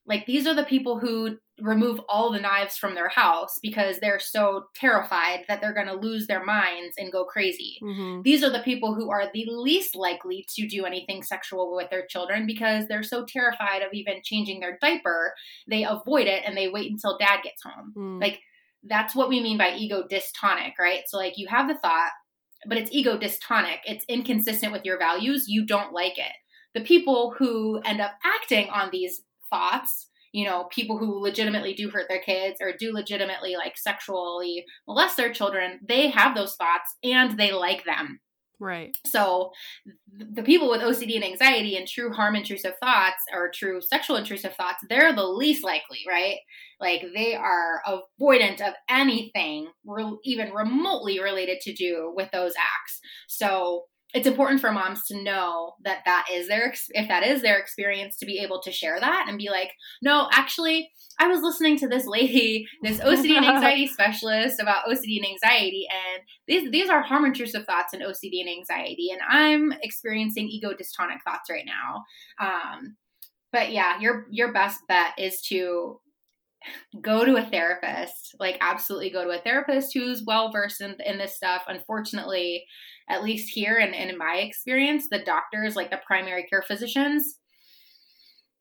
Like these are the people who remove all the knives from their house because they're so terrified that they're going to lose their minds and go crazy. mm-hmm. These are the people who are the least likely to do anything sexual with their children because they're so terrified of even changing their diaper. They avoid it and they wait until dad gets home. Mm. Like that's what we mean by ego dystonic, right? So like you have the thought, but it's ego dystonic. It's inconsistent with your values. You don't like it. The people who end up acting on these thoughts, you know, people who legitimately do hurt their kids or do legitimately like sexually molest their children, they have those thoughts and they like them. Right So the people with OCD and anxiety and true harm intrusive thoughts or true sexual intrusive thoughts, they're the least likely, right? Like they are avoidant of anything re- even remotely related to do with those acts. So it's important for moms to know that that is their if that is their experience to be able to share that and be like, "No, actually, I was listening to this lady, this OCD and anxiety specialist about OCD and anxiety and these these are harm intrusive thoughts and OCD and anxiety and I'm experiencing ego dystonic thoughts right now." Um but yeah, your your best bet is to go to a therapist like absolutely go to a therapist who's well versed in, in this stuff unfortunately at least here and, and in my experience the doctors like the primary care physicians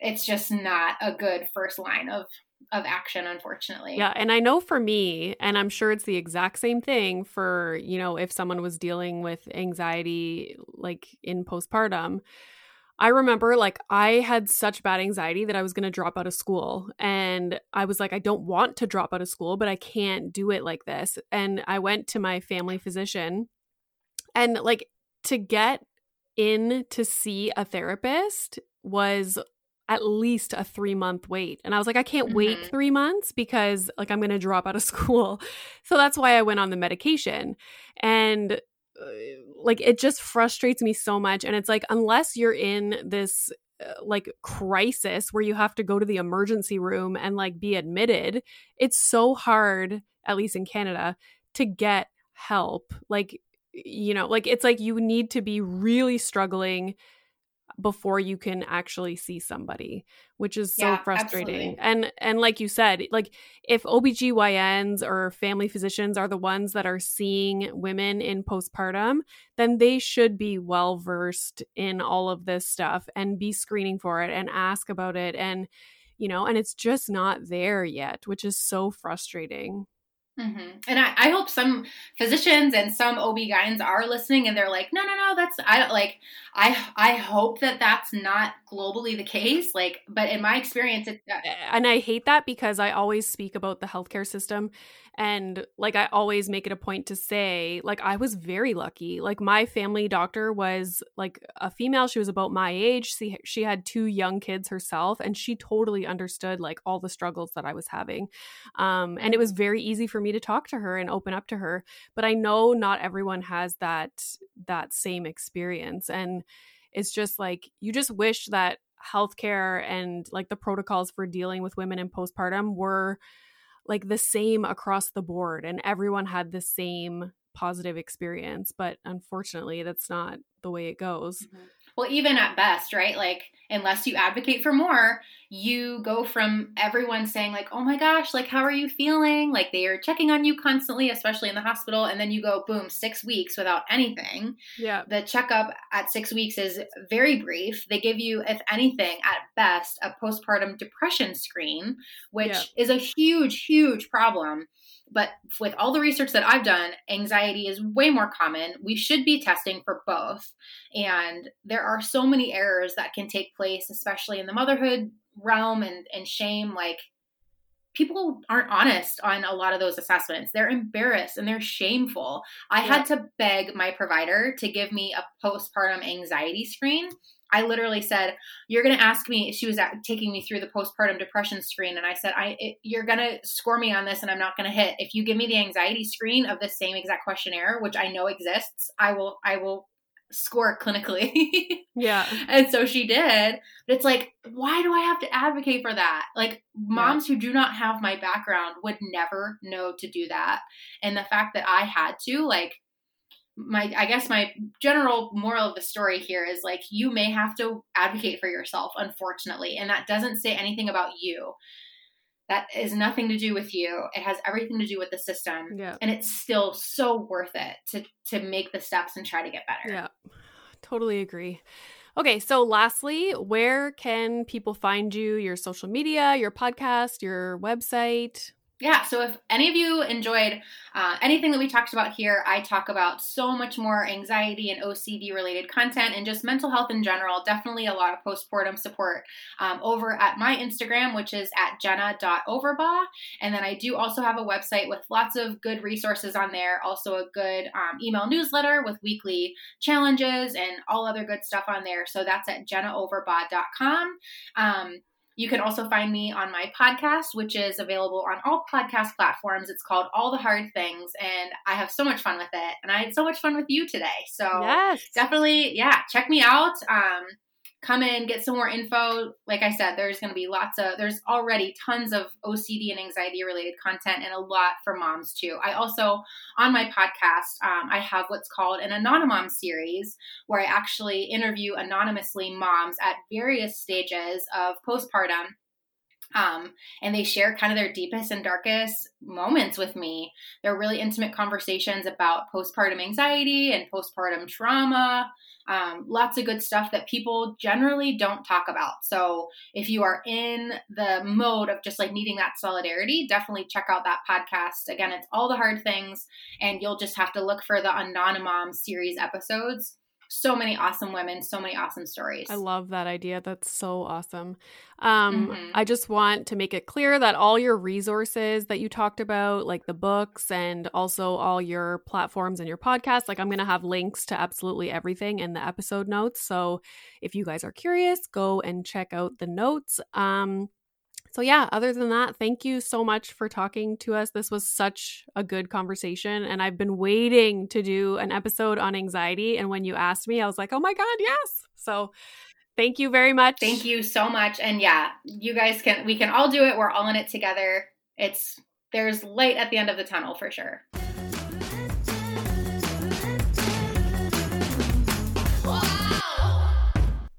it's just not a good first line of of action unfortunately Yeah, and I know for me, and I'm sure it's the exact same thing for, you know, if someone was dealing with anxiety like in postpartum. I remember like I had such bad anxiety that I was going to drop out of school. And I was like, I don't want to drop out of school, but I can't do it like this. And I went to my family physician and like to get in to see a therapist was at least a three month wait. And I was like, I can't mm-hmm. wait three months because like I'm going to drop out of school. So that's why I went on the medication. And uh, like it just frustrates me so much. And it's like, unless you're in this uh, like crisis where you have to go to the emergency room and like be admitted, it's so hard, at least in Canada, to get help. Like, you know, like it's like you need to be really struggling before you can actually see somebody which is so yeah, frustrating absolutely. and and like you said like if OBGYNs or family physicians are the ones that are seeing women in postpartum then they should be well versed in all of this stuff and be screening for it and ask about it and you know and it's just not there yet which is so frustrating Mm-hmm. And I, I, hope some physicians and some OB-GYNs are listening and they're like, no, no, no, that's, I don't like, I, I hope that that's not globally the case. Like, but in my experience, and I hate that because I always speak about the healthcare system and like I always make it a point to say, like, I was very lucky. Like, my family doctor was like a female. She was about my age. She, she had two young kids herself, and she totally understood like all the struggles that I was having. Um, and it was very easy for me to talk to her and open up to her. But I know not everyone has that that same experience. And it's just like you just wish that healthcare and like the protocols for dealing with women in postpartum were like the same across the board and everyone had the same positive experience but unfortunately that's not the way it goes. Mm-hmm well even at best right? Like unless you advocate for more you go from everyone saying like oh my gosh like how are you feeling? Like they are checking on you constantly especially in the hospital and then you go boom 6 weeks without anything. Yeah. The checkup at 6 weeks is very brief. They give you if anything at best a postpartum depression screen which yeah. is a huge huge problem but with all the research that I've done, anxiety is way more common. We should be testing for both. And there are so many errors that can take place, especially in the motherhood realm and, and shame. Like, people aren't honest on a lot of those assessments. They're embarrassed and they're shameful. I yeah. had to beg my provider to give me a postpartum anxiety screen I literally said, "You're going to ask me." She was at, taking me through the postpartum depression screen, and I said, "I it, you're going to score me on this, and I'm not going to hit. If you give me the anxiety screen of the same exact questionnaire, which I know exists, I will I will score it clinically." yeah. And so she did. But it's like, why do I have to advocate for that? Like moms yeah. who do not have my background would never know to do that, and the fact that I had to, like my i guess my general moral of the story here is like you may have to advocate for yourself unfortunately and that doesn't say anything about you. That is nothing to do with you. It has everything to do with the system. Yeah. and it's still so worth it to to make the steps and try to get better. Yeah. Totally agree. Okay so lastly where can people find you your social media your podcast your website yeah, so if any of you enjoyed uh, anything that we talked about here, I talk about so much more anxiety and OCD related content and just mental health in general. Definitely a lot of postpartum support um, over at my Instagram, which is at jenna.overbaugh. And then I do also have a website with lots of good resources on there, also a good um, email newsletter with weekly challenges and all other good stuff on there. So that's at jennaoverbaugh.com. Um, you can also find me on my podcast, which is available on all podcast platforms. It's called All the Hard Things, and I have so much fun with it. And I had so much fun with you today. So yes. definitely, yeah, check me out. Um, come in, get some more info. Like I said, there's going to be lots of, there's already tons of OCD and anxiety related content and a lot for moms too. I also, on my podcast, um, I have what's called an Anonymom series where I actually interview anonymously moms at various stages of postpartum um, and they share kind of their deepest and darkest moments with me. They're really intimate conversations about postpartum anxiety and postpartum trauma. Um, lots of good stuff that people generally don't talk about. So if you are in the mode of just like needing that solidarity, definitely check out that podcast. Again, it's all the hard things, and you'll just have to look for the Anonymom series episodes so many awesome women, so many awesome stories. I love that idea. That's so awesome. Um, mm-hmm. I just want to make it clear that all your resources that you talked about, like the books and also all your platforms and your podcast, like I'm going to have links to absolutely everything in the episode notes. So if you guys are curious, go and check out the notes. Um, so, yeah, other than that, thank you so much for talking to us. This was such a good conversation. And I've been waiting to do an episode on anxiety. And when you asked me, I was like, oh my God, yes. So, thank you very much. Thank you so much. And yeah, you guys can, we can all do it. We're all in it together. It's, there's light at the end of the tunnel for sure.